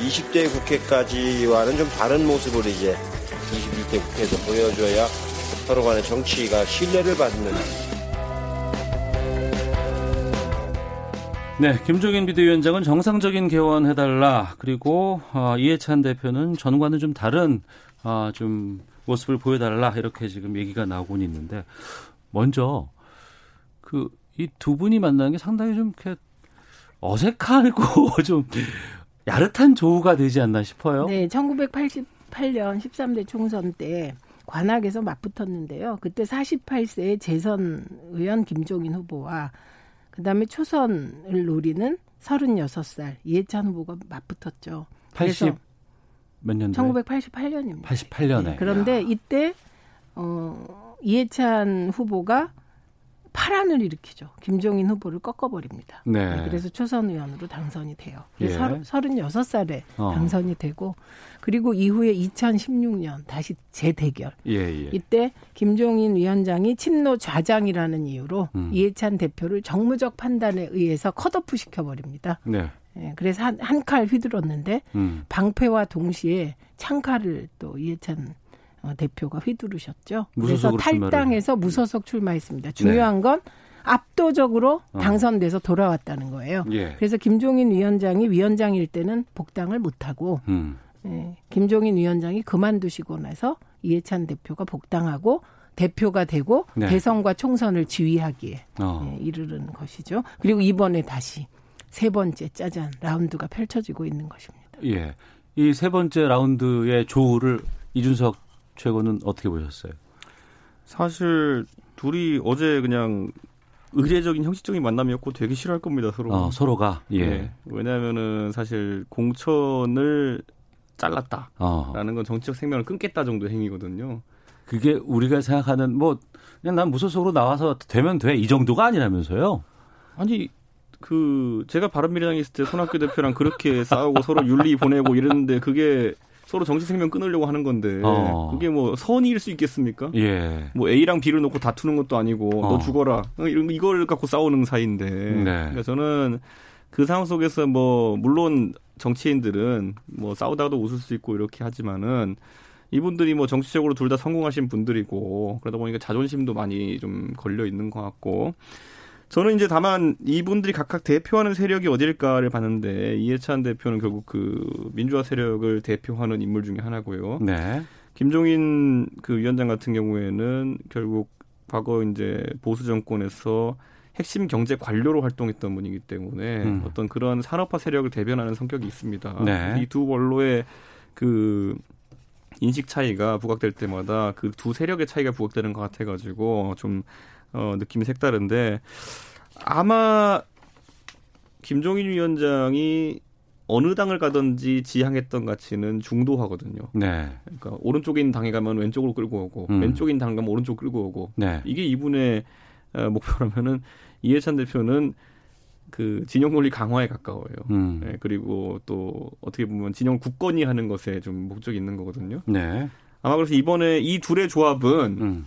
[SPEAKER 5] 20대 국회까지와는 좀 다른 모습을 이제 21대 국회에서 보여줘야 서로 간의 정치가 신뢰를 받는
[SPEAKER 1] 네, 김종인 비대위원장은 정상적인 개원 해달라. 그리고 어, 이해찬 대표는 전과는 좀 다른 어, 좀 모습을 보여달라. 이렇게 지금 얘기가 나오곤 있는데 먼저 그 이 두 분이 만나는 게 상당히 좀 이렇게 어색하고 좀 야릇한 조우가 되지 않나 싶어요.
[SPEAKER 3] 네, 1988년 13대 총선 때 관악에서 맞붙었는데요. 그때 48세의 재선 의원 김종인 후보와 그다음에 초선을 노리는 36살 이해찬 후보가 맞붙었죠.
[SPEAKER 1] 80 몇 년도에?
[SPEAKER 3] 1988년입니다.
[SPEAKER 1] 88년에.
[SPEAKER 3] 그런데 이때 어 이해찬 후보가 파란을 일으키죠. 김종인 후보를 꺾어버립니다.
[SPEAKER 1] 네.
[SPEAKER 3] 그래서 초선 의원으로 당선이 돼요.
[SPEAKER 1] 예.
[SPEAKER 3] 그래서 36살에
[SPEAKER 1] 어.
[SPEAKER 3] 당선이 되고 그리고 이후에 2016년 다시 재대결.
[SPEAKER 1] 예, 예.
[SPEAKER 3] 이때 김종인 위원장이 친노 좌장이라는 이유로
[SPEAKER 1] 음.
[SPEAKER 3] 이해찬 대표를 정무적 판단에 의해서 컷오프 시켜버립니다.
[SPEAKER 1] 네.
[SPEAKER 3] 예, 그래서 한칼 휘둘렀는데
[SPEAKER 1] 음.
[SPEAKER 3] 방패와 동시에 창칼을 또 이해찬 어, 대표가 휘두르셨죠. 그래서
[SPEAKER 1] 출마를. 네.
[SPEAKER 3] 탈당해서 무소속 출마했습니다. 중요한 건 압도적으로
[SPEAKER 1] 어.
[SPEAKER 3] 당선돼서 돌아왔다는 거예요.
[SPEAKER 1] 예.
[SPEAKER 3] 그래서 김종인 위원장이 위원장일 때는 복당을 못하고
[SPEAKER 1] 음.
[SPEAKER 3] 예, 김종인 위원장이 그만두시고 나서 이해찬 대표가 복당하고 대표가 되고
[SPEAKER 1] 네.
[SPEAKER 3] 대선과 총선을 지휘하기에
[SPEAKER 1] 어.
[SPEAKER 3] 예, 이르는 것이죠. 그리고 이번에 다시 세 번째 짜잔 라운드가 펼쳐지고 있는 것입니다.
[SPEAKER 1] 예. 이 세 번째 라운드의 조우를 이준석 최고는 어떻게 보셨어요?
[SPEAKER 4] 사실 둘이 어제 그냥 의례적인 형식적인 만남이었고 되게 싫어할 겁니다 서로.
[SPEAKER 1] 어, 서로가 예.
[SPEAKER 4] 네. 왜냐하면은 사실 공천을 잘랐다라는
[SPEAKER 1] 어.
[SPEAKER 4] 건 정치적 생명을 끊겠다 정도 의 행위거든요.
[SPEAKER 1] 그게 우리가 생각하는 뭐 그냥 난 무소속으로 나와서 되면 돼 이 정도가 아니라면서요.
[SPEAKER 4] 아니 그 제가 바른미래당에 있을 때 손학규 대표랑 그렇게 싸우고 서로 윤리 보내고 이랬는데 그게 서로 정치 생명 끊으려고 하는 건데
[SPEAKER 1] 어.
[SPEAKER 4] 그게 뭐 선의일 수 있겠습니까?
[SPEAKER 1] 예.
[SPEAKER 4] 뭐 A랑 B를 놓고 다투는 것도 아니고
[SPEAKER 1] 어.
[SPEAKER 4] 너 죽어라 어, 이런 이걸 갖고 싸우는 사이인데
[SPEAKER 1] 네.
[SPEAKER 4] 그러니까 저는 그 상황 속에서 뭐 물론 정치인들은 뭐 싸우다가도 웃을 수 있고 이렇게 하지만은 이분들이 뭐 정치적으로 둘 다 성공하신 분들이고 그러다 보니까 자존심도 많이 좀 걸려 있는 것 같고 저는 이제 다만 이분들이 각각 대표하는 세력이 어딜까를 봤는데 이해찬 대표는 결국 그 민주화 세력을 대표하는 인물 중에 하나고요.
[SPEAKER 1] 네.
[SPEAKER 4] 김종인 그 위원장 같은 경우에는 결국 과거 이제 보수 정권에서 핵심 경제 관료로 활동했던 분이기 때문에
[SPEAKER 1] 음.
[SPEAKER 4] 어떤 그런 산업화 세력을 대변하는 성격이 있습니다.
[SPEAKER 1] 네.
[SPEAKER 4] 이두 원로의 그 인식 차이가 부각될 때마다 그 두 세력의 차이가 부각되는 것 같아가지고 좀 어, 느낌이 색다른데 아마 김종인 위원장이 어느 당을 가든지 지향했던 가치는 중도화거든요.
[SPEAKER 1] 네.
[SPEAKER 4] 그러니까 오른쪽에 있는 당에 가면 왼쪽으로 끌고 오고
[SPEAKER 1] 음.
[SPEAKER 4] 왼쪽에 있는 당 가면 오른쪽 끌고 오고
[SPEAKER 1] 네.
[SPEAKER 4] 이게 이분의 어, 목표라면은 이해찬 대표는 그 진영 논리 강화에 가까워요.
[SPEAKER 1] 음.
[SPEAKER 4] 네, 그리고 또 어떻게 보면 진영 굳건히 하는 것에 좀 목적이 있는 거거든요.
[SPEAKER 1] 네.
[SPEAKER 4] 아마 그래서 이번에 이 둘의 조합은
[SPEAKER 1] 음.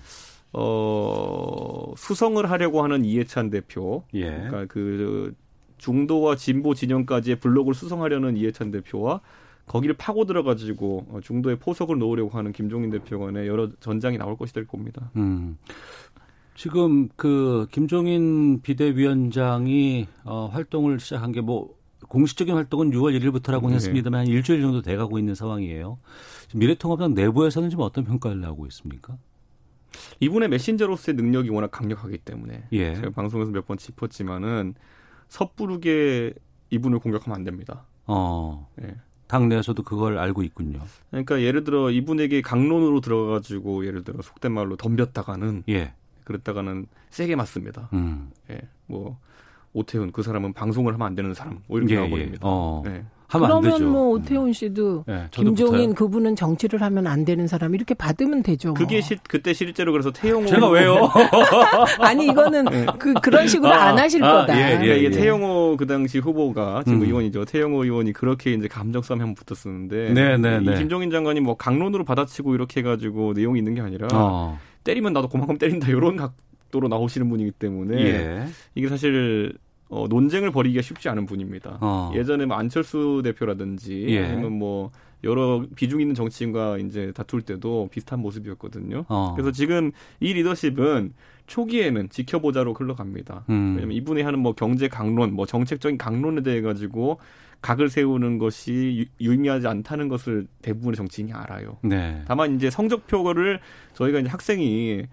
[SPEAKER 4] 어 수성을 하려고 하는 이해찬 대표,
[SPEAKER 1] 예.
[SPEAKER 4] 그러니까 그 중도와 진보 진영까지의 블록을 수성하려는 이해찬 대표와 거기를 파고 들어가지고 어, 중도에 포석을 놓으려고 하는 김종인 대표 간의 여러 전장이 나올 것이 될 겁니다.
[SPEAKER 1] 음. 지금 그 김종인 비대위원장이 어, 활동을 시작한 게 뭐 공식적인 활동은 6월 1일부터라고
[SPEAKER 4] 네.
[SPEAKER 1] 했습니다만 한 일주일 정도 돼가고 있는 상황이에요. 미래통합당 내부에서는 지금 어떤 평가를 하고 있습니까?
[SPEAKER 4] 이분의 메신저로서의 능력이 워낙 강력하기 때문에
[SPEAKER 1] 예.
[SPEAKER 4] 제가 방송에서 몇 번 짚었지만은 섣부르게 이분을 공격하면 안 됩니다.
[SPEAKER 1] 어,
[SPEAKER 4] 예.
[SPEAKER 1] 당 내에서도 그걸 알고 있군요.
[SPEAKER 4] 그러니까 예를 들어 이분에게 강론으로 들어가가지고 예를 들어 속된 말로 덤볐다가는
[SPEAKER 1] 예.
[SPEAKER 4] 그랬다가는 세게 맞습니다.
[SPEAKER 1] 음.
[SPEAKER 4] 예, 뭐 오태훈 그 사람은 방송을 하면 안 되는 사람 뭐 이렇게
[SPEAKER 1] 예,
[SPEAKER 4] 나와버립니다.
[SPEAKER 1] 예. 어.
[SPEAKER 4] 네.
[SPEAKER 1] 하면 안 되죠.
[SPEAKER 3] 그러면 뭐 오태훈 씨도
[SPEAKER 1] 예, 저도
[SPEAKER 3] 김종인
[SPEAKER 1] 붙어요.
[SPEAKER 3] 그분은 정치를 하면 안 되는 사람 이렇게 받으면 되죠. 뭐.
[SPEAKER 4] 그게 시, 그때 실제로 그래서 태용호
[SPEAKER 1] 제가 왜요?
[SPEAKER 3] 아니 이거는 그 그런 식으로
[SPEAKER 1] 아,
[SPEAKER 3] 안 하실
[SPEAKER 1] 아,
[SPEAKER 3] 거다.
[SPEAKER 1] 예, 예.
[SPEAKER 4] 그러니까 이게 태용호 그 당시 후보가 지금
[SPEAKER 1] 음.
[SPEAKER 4] 의원이죠. 태용호 의원이 그렇게 이제 감정 싸움에 한번 붙었었는데
[SPEAKER 1] 네, 네,
[SPEAKER 4] 이
[SPEAKER 1] 네.
[SPEAKER 4] 김종인 장관이 뭐 강론으로 받아치고 이렇게 해가지고 내용이 있는 게 아니라
[SPEAKER 1] 어.
[SPEAKER 4] 때리면 나도 그만큼 때린다 이런 각 도로 나오시는 분이기 때문에
[SPEAKER 1] 예.
[SPEAKER 4] 이게 사실 어, 논쟁을 벌이기가 쉽지 않은 분입니다.
[SPEAKER 1] 어.
[SPEAKER 4] 예전에 뭐 안철수 대표라든지
[SPEAKER 1] 예.
[SPEAKER 4] 아니면 뭐 여러 비중 있는 정치인과 이제 다툴 때도 비슷한 모습이었거든요.
[SPEAKER 1] 어.
[SPEAKER 4] 그래서 지금 이 리더십은 초기에는 지켜보자로 흘러갑니다.
[SPEAKER 1] 음.
[SPEAKER 4] 왜냐면 이분이 하는 뭐 경제 강론, 뭐 정책적인 강론에 대해 가지고 각을 세우는 것이 유- 유의미하지 않다는 것을 대부분의 정치인이 알아요.
[SPEAKER 1] 네.
[SPEAKER 4] 다만 이제 성적표를 저희가 이제 학생이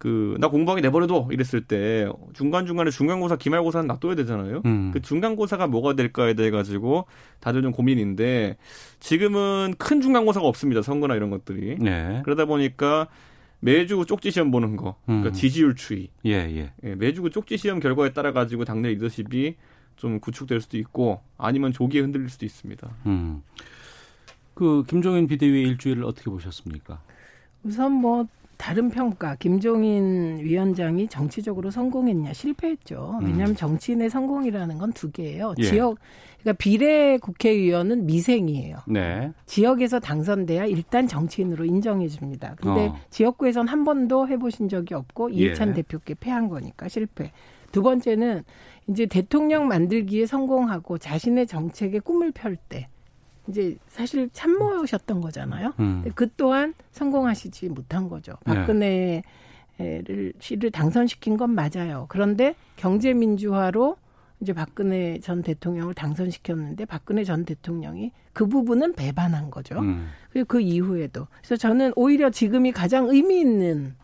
[SPEAKER 4] 그 나 공부하게 내버려둬 이랬을 때 중간 중간에 중간고사, 기말고사는 놔둬야 되잖아요.
[SPEAKER 1] 음.
[SPEAKER 4] 그 중간고사가 뭐가 될까에 대해 가지고 다들 좀 고민인데 지금은 큰 중간고사가 없습니다. 선거나 이런 것들이
[SPEAKER 1] 네.
[SPEAKER 4] 그러다 보니까 매주 쪽지 시험 보는 거, 그러니까
[SPEAKER 1] 음.
[SPEAKER 4] 지지율 추이,
[SPEAKER 1] 예, 예.
[SPEAKER 4] 예, 매주 그 쪽지 시험 결과에 따라 가지고 당내 리더십이 좀 구축될 수도 있고 아니면 조기에 흔들릴 수도 있습니다.
[SPEAKER 1] 음. 그 김종인 비대위의 일주일을 어떻게 보셨습니까?
[SPEAKER 3] 우선 뭐 다른 평가 김종인 위원장이 정치적으로 성공했냐 실패했죠. 왜냐하면 정치인의 성공이라는 건 두 개예요.
[SPEAKER 1] 예.
[SPEAKER 3] 지역 그러니까 비례 국회의원은 미생이에요.
[SPEAKER 1] 네.
[SPEAKER 3] 지역에서 당선돼야 일단 정치인으로 인정해 줍니다. 근데
[SPEAKER 1] 어.
[SPEAKER 3] 지역구에선 한 번도 해보신 적이 없고 이해찬
[SPEAKER 1] 예.
[SPEAKER 3] 대표께 패한 거니까 실패. 두 번째는 이제 대통령 만들기에 성공하고 자신의 정책에 꿈을 펼 때 이제 사실 참모셨던 거잖아요.
[SPEAKER 1] 음.
[SPEAKER 3] 그 또한 성공하시지 못한 거죠.
[SPEAKER 1] 네.
[SPEAKER 3] 박근혜를 씨를 당선시킨 건 맞아요. 그런데 경제 민주화로 이제 박근혜 전 대통령을 당선시켰는데 박근혜 전 대통령이 그 부분은 배반한 거죠.
[SPEAKER 1] 음.
[SPEAKER 3] 그리고 그 이후에도 그래서 저는 오히려 지금이 가장 의미 있는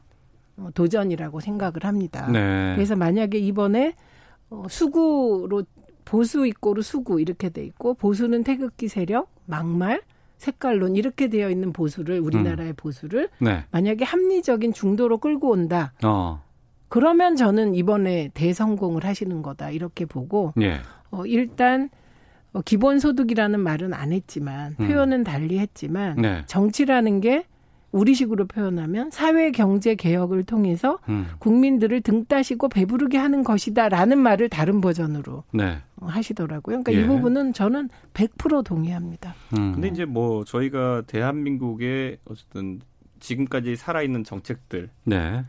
[SPEAKER 3] 어, 도전이라고 생각을 합니다.
[SPEAKER 1] 네.
[SPEAKER 3] 그래서 만약에 이번에 어, 수구로 보수 입고로 수구 이렇게 돼 있고 보수는 태극기 세력, 막말, 색깔론 이렇게 되어 있는 보수를 우리나라의 보수를
[SPEAKER 1] 네.
[SPEAKER 3] 만약에 합리적인 중도로 끌고 온다.
[SPEAKER 1] 어.
[SPEAKER 3] 그러면 저는 이번에 대성공을 하시는 거다 이렇게 보고
[SPEAKER 1] 예.
[SPEAKER 3] 어, 일단 어, 기본소득이라는 말은 안 했지만
[SPEAKER 1] 음.
[SPEAKER 3] 표현은 달리 했지만
[SPEAKER 1] 네.
[SPEAKER 3] 정치라는 게 우리식으로 표현하면 사회 경제 개혁을 통해서
[SPEAKER 1] 음.
[SPEAKER 3] 국민들을 등 따시고 배부르게 하는 것이다라는 말을 다른 버전으로
[SPEAKER 1] 네.
[SPEAKER 3] 어, 하시더라고요. 그러니까
[SPEAKER 1] 예.
[SPEAKER 3] 이 부분은 저는 100% 동의합니다.
[SPEAKER 1] 음.
[SPEAKER 4] 근데 이제 뭐 저희가 대한민국의 어쨌든 지금까지 살아있는 정책들에
[SPEAKER 1] 네.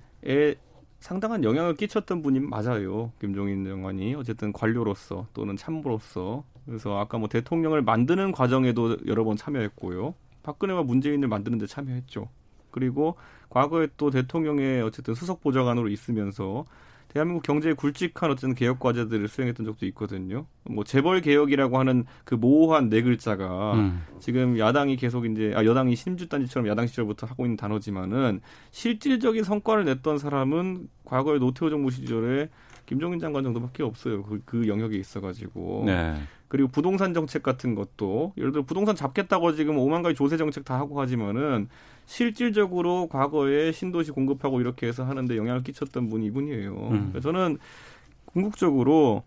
[SPEAKER 4] 상당한 영향을 끼쳤던 분이 맞아요. 김종인 장관이 어쨌든 관료로서 또는 참모로서 그래서 아까 뭐 대통령을 만드는 과정에도 여러 번 참여했고요. 박근혜와 문재인을 만드는 데 참여했죠. 그리고 과거에 또 대통령의 어쨌든 수석 보좌관으로 있으면서 대한민국 경제에 굵직한 어쨌든 개혁 과제들을 수행했던 적도 있거든요. 뭐 재벌 개혁이라고 하는 그 모호한 네 글자가
[SPEAKER 1] 음.
[SPEAKER 4] 지금 야당이 계속 이제 아 여당이 신주단지처럼 야당 시절부터 하고 있는 단어지만은 실질적인 성과를 냈던 사람은 과거의 노태우 정부 시절에 김종인 장관 정도밖에 없어요. 그, 그 영역에 있어가지고
[SPEAKER 1] 네.
[SPEAKER 4] 그리고 부동산 정책 같은 것도 예를 들어 부동산 잡겠다고 지금 오만 가지 조세 정책 다 하고 하지만은 실질적으로 과거에 신도시 공급하고 이렇게 해서 하는데 영향을 끼쳤던 분이 이분이에요.
[SPEAKER 1] 음.
[SPEAKER 4] 그래서 저는 궁극적으로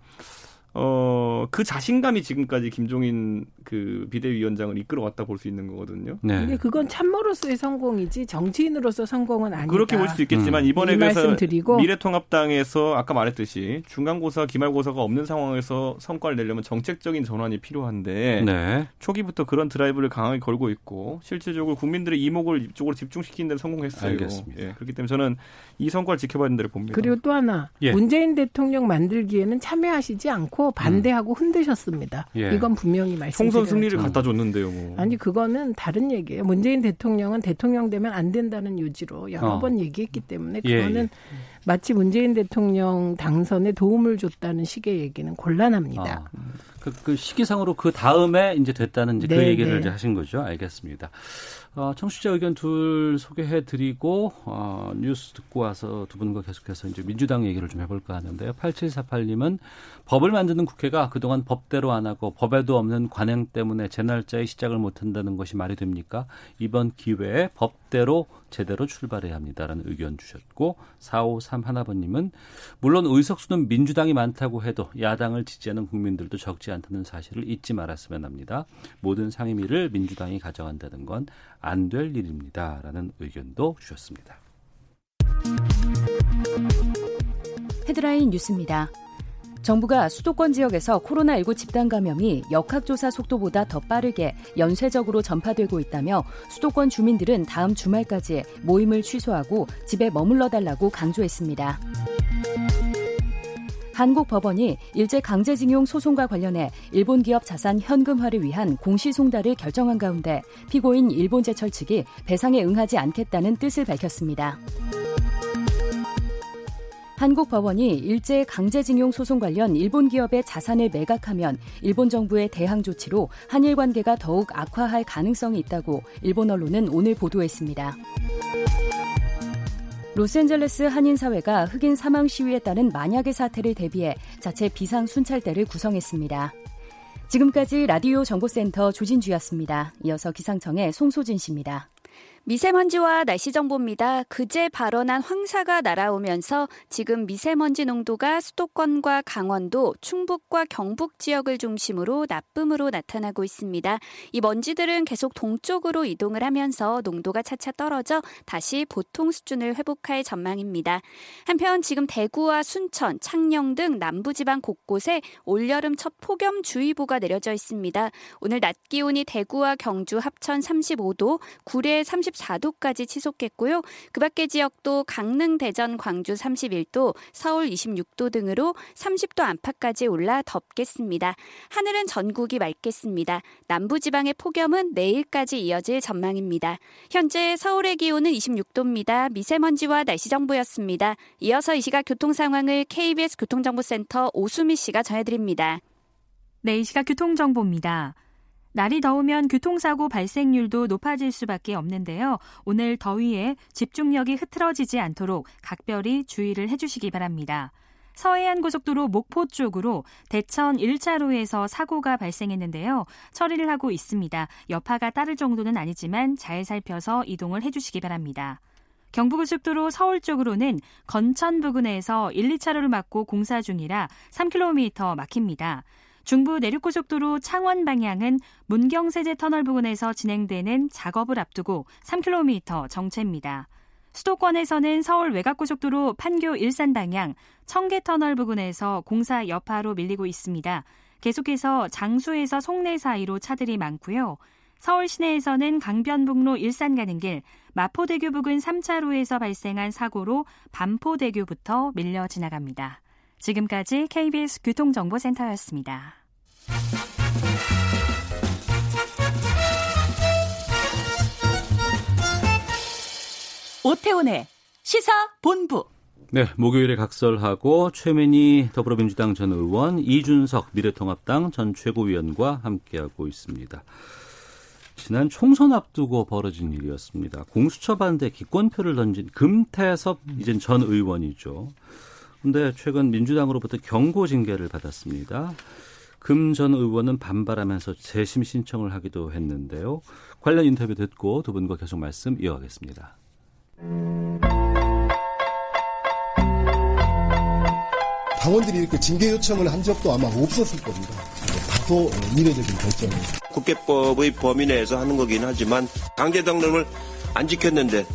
[SPEAKER 4] 어, 그 자신감이 지금까지 김종인 그 비대위원장을 이끌어왔다 볼 수 있는 거거든요.
[SPEAKER 3] 네. 근데 그건 참모로서의 성공이지 정치인으로서 성공은 아니다.
[SPEAKER 4] 그렇게 볼 수 있겠지만 음. 이번에 그래서 미래통합당에서 아까 말했듯이 중간고사, 기말고사가 없는 상황에서 성과를 내려면 정책적인 전환이 필요한데 네. 초기부터 그런 드라이브를 강하게 걸고 있고 실질적으로 국민들의 이목을 이쪽으로 집중시키는 데 성공했어요.
[SPEAKER 1] 알겠습니다.
[SPEAKER 4] 예, 그렇기 때문에 저는 이 성과를 지켜봐야 된다고 봅니다.
[SPEAKER 3] 그리고 또 하나 예. 문재인 대통령 만들기에는 참여하시지 않고 않고 반대하고 흔드셨습니다. 예. 이건 분명히 말씀드려요.
[SPEAKER 4] 총선 승리를 갖다 줬는데요. 뭐.
[SPEAKER 3] 아니 그거는 다른 얘기예요. 문재인 대통령은 대통령 되면 안 된다는 요지로 여러 어. 번 얘기했기 때문에 예, 그거는 예, 예. 마치 문재인 대통령 당선에 도움을 줬다는 식의 얘기는 곤란합니다. 아.
[SPEAKER 1] 그, 그, 시기상으로 그 다음에 이제 됐다는 이제 그 네, 얘기를 네. 이제 하신 거죠. 알겠습니다. 어, 청취자 의견 둘 소개해 드리고, 어, 뉴스 듣고 와서 두 분과 계속해서 이제 민주당 얘기를 좀 해볼까 하는데요. 8748님은 법을 만드는 국회가 그동안 법대로 안 하고 법에도 없는 관행 때문에 제 날짜에 시작을 못 한다는 것이 말이 됩니까? 이번 기회에 법대로 제대로 출발해야 합니다라는 의견 주셨고 453 하나번님은 물론 의석수는 민주당이 많다고 해도 야당을 지지하는 국민들도 적지 않다는 사실을 잊지 말았으면 합니다. 모든 상임위를 민주당이 가져간다는 건 안 될 일입니다 라는 의견도 주셨습니다.
[SPEAKER 7] 헤드라인 뉴스입니다. 정부가 수도권 지역에서 코로나19 집단 감염이 역학조사 속도보다 더 빠르게 연쇄적으로 전파되고 있다며 수도권 주민들은 다음 주말까지 모임을 취소하고 집에 머물러 달라고 강조했습니다. 한국 법원이 일제 강제징용 소송과 관련해 일본 기업 자산 현금화를 위한 공시송달을 결정한 가운데 피고인 일본제철 측이 배상에 응하지 않겠다는 뜻을 밝혔습니다. 한국 법원이 일제 강제징용 소송 관련 일본 기업의 자산을 매각하면 일본 정부의 대항 조치로 한일 관계가 더욱 악화할 가능성이 있다고 일본 언론은 오늘 보도했습니다. 로스앤젤레스 한인사회가 흑인 사망 시위에 따른 만약의 사태를 대비해 자체 비상 순찰대를 구성했습니다. 지금까지 라디오 정보센터 조진주였습니다. 이어서 기상청의 송소진 씨입니다.
[SPEAKER 8] 미세먼지와 날씨 정보입니다. 그제 발언한 황사가 날아오면서 지금 미세먼지 농도가 수도권과 강원도, 충북과 경북 지역을 중심으로 나쁨으로 나타나고 있습니다. 이 먼지들은 계속 동쪽으로 이동을 하면서 농도가 차차 떨어져 다시 보통 수준을 회복할 전망입니다. 한편 지금 대구와 순천, 창녕 등 남부지방 곳곳에 올여름 첫 폭염주의보가 내려져 있습니다. 오늘 낮 기온이 대구와 경주 합천 35도, 구례 30 34도까지 치솟겠고요. 그 밖의 지역도 강릉, 대전, 광주 31도, 서울 26도 등으로 30도 안팎까지 올라 덥겠습니다. 하늘은 전국이 맑겠습니다. 남부 지방의 폭염은 내일까지 이어질 전망입니다. 현재 서울의 기온은 26도입니다. 미세먼지와 날씨 정보였습니다. 이어서 이 시각 교통 상황을 KBS 교통정보센터 오수미 씨가 전해드립니다.
[SPEAKER 9] 네, 이 시각 교통정보입니다. 날이 더우면 교통사고 발생률도 높아질 수밖에 없는데요. 오늘 더위에 집중력이 흐트러지지 않도록 각별히 주의를 해주시기 바랍니다. 서해안 고속도로 목포 쪽으로 대천 1차로에서 사고가 발생했는데요. 처리를 하고 있습니다. 여파가 따를 정도는 아니지만 잘 살펴서 이동을 해주시기 바랍니다. 경부고속도로 서울 쪽으로는 건천 부근에서 1, 2차로를 막고 공사 중이라 3km 막힙니다. 중부 내륙고속도로 창원 방향은 문경세제 터널 부근에서 진행되는 작업을 앞두고 3km 정체입니다. 수도권에서는 서울 외곽고속도로 판교 일산 방향 청계터널 부근에서 공사 여파로 밀리고 있습니다. 계속해서 장수에서 송내 사이로 차들이 많고요. 서울 시내에서는 강변북로 일산 가는 길, 마포대교 부근 3차로에서 발생한 사고로 반포대교부터 밀려 지나갑니다. 지금까지 KBS 교통정보센터였습니다.
[SPEAKER 7] 오태훈의 시사 본부.
[SPEAKER 1] 네, 목요일에 각설하고 최민희 더불어민주당 전 의원, 이준석 미래통합당 전 최고위원과 함께하고 있습니다. 지난 총선 앞두고 벌어진 일이었습니다. 공수처 반대 기권표를 던진 금태섭 이젠 전 의원이죠. 근데 최근 민주당으로부터 경고 징계를 받았습니다. 금 전 의원은 반발하면서 재심 신청을 하기도 했는데요. 관련 인터뷰 듣고 두 분과 계속 말씀 이어가겠습니다.
[SPEAKER 10] 당원들이 이렇게 징계 요청을 한 적도 아마 없었을 겁니다. 다소 미래적인 결정을.
[SPEAKER 5] 국회법의 범위 내에서 하는 거긴 하지만 강제 당론을 안 지켰는데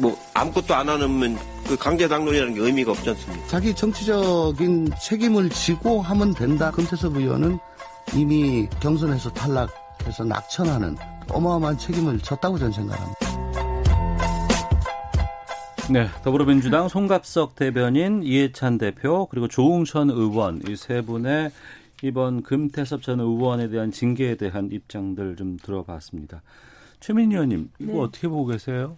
[SPEAKER 5] 뭐 아무것도 안 하면 그 강제 당론이라는 게 의미가 없지 않습니까?
[SPEAKER 11] 자기 정치적인 책임을 지고 하면 된다. 금태섭 의원은 이미 경선에서 탈락해서 낙천하는 어마어마한 책임을 졌다고 저는 생각합니다.
[SPEAKER 1] 네, 더불어민주당 송갑석 대변인, 이해찬 대표, 그리고 조웅천 의원 이 세 분의 이번 금태섭 전 의원에 대한 징계에 대한 입장들 좀 들어봤습니다. 최민 의원님, 이거 네. 어떻게 보고 계세요?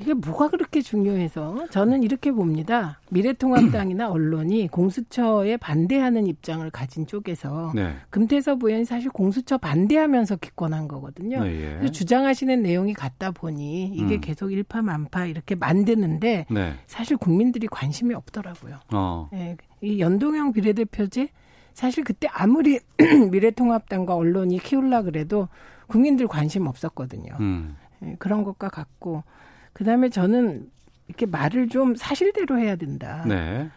[SPEAKER 3] 이게 뭐가 그렇게 중요해서 저는 이렇게 봅니다. 미래통합당이나 언론이 공수처에 반대하는 입장을 가진 쪽에서 네. 금태섭 의원이 사실 공수처 반대하면서 기권한 거거든요. 네, 예. 주장하시는 내용이 같다 보니 이게 음. 계속 일파만파 이렇게 만드는데 네. 사실 국민들이 관심이 없더라고요. 어. 네, 이 연동형 비례대표제 사실 그때 아무리 미래통합당과 언론이 키울라 그래도 국민들 관심 없었거든요. 음. 네, 그런 것과 같고 그다음에 저는 이렇게 말을 좀 사실대로 해야 된다. 네.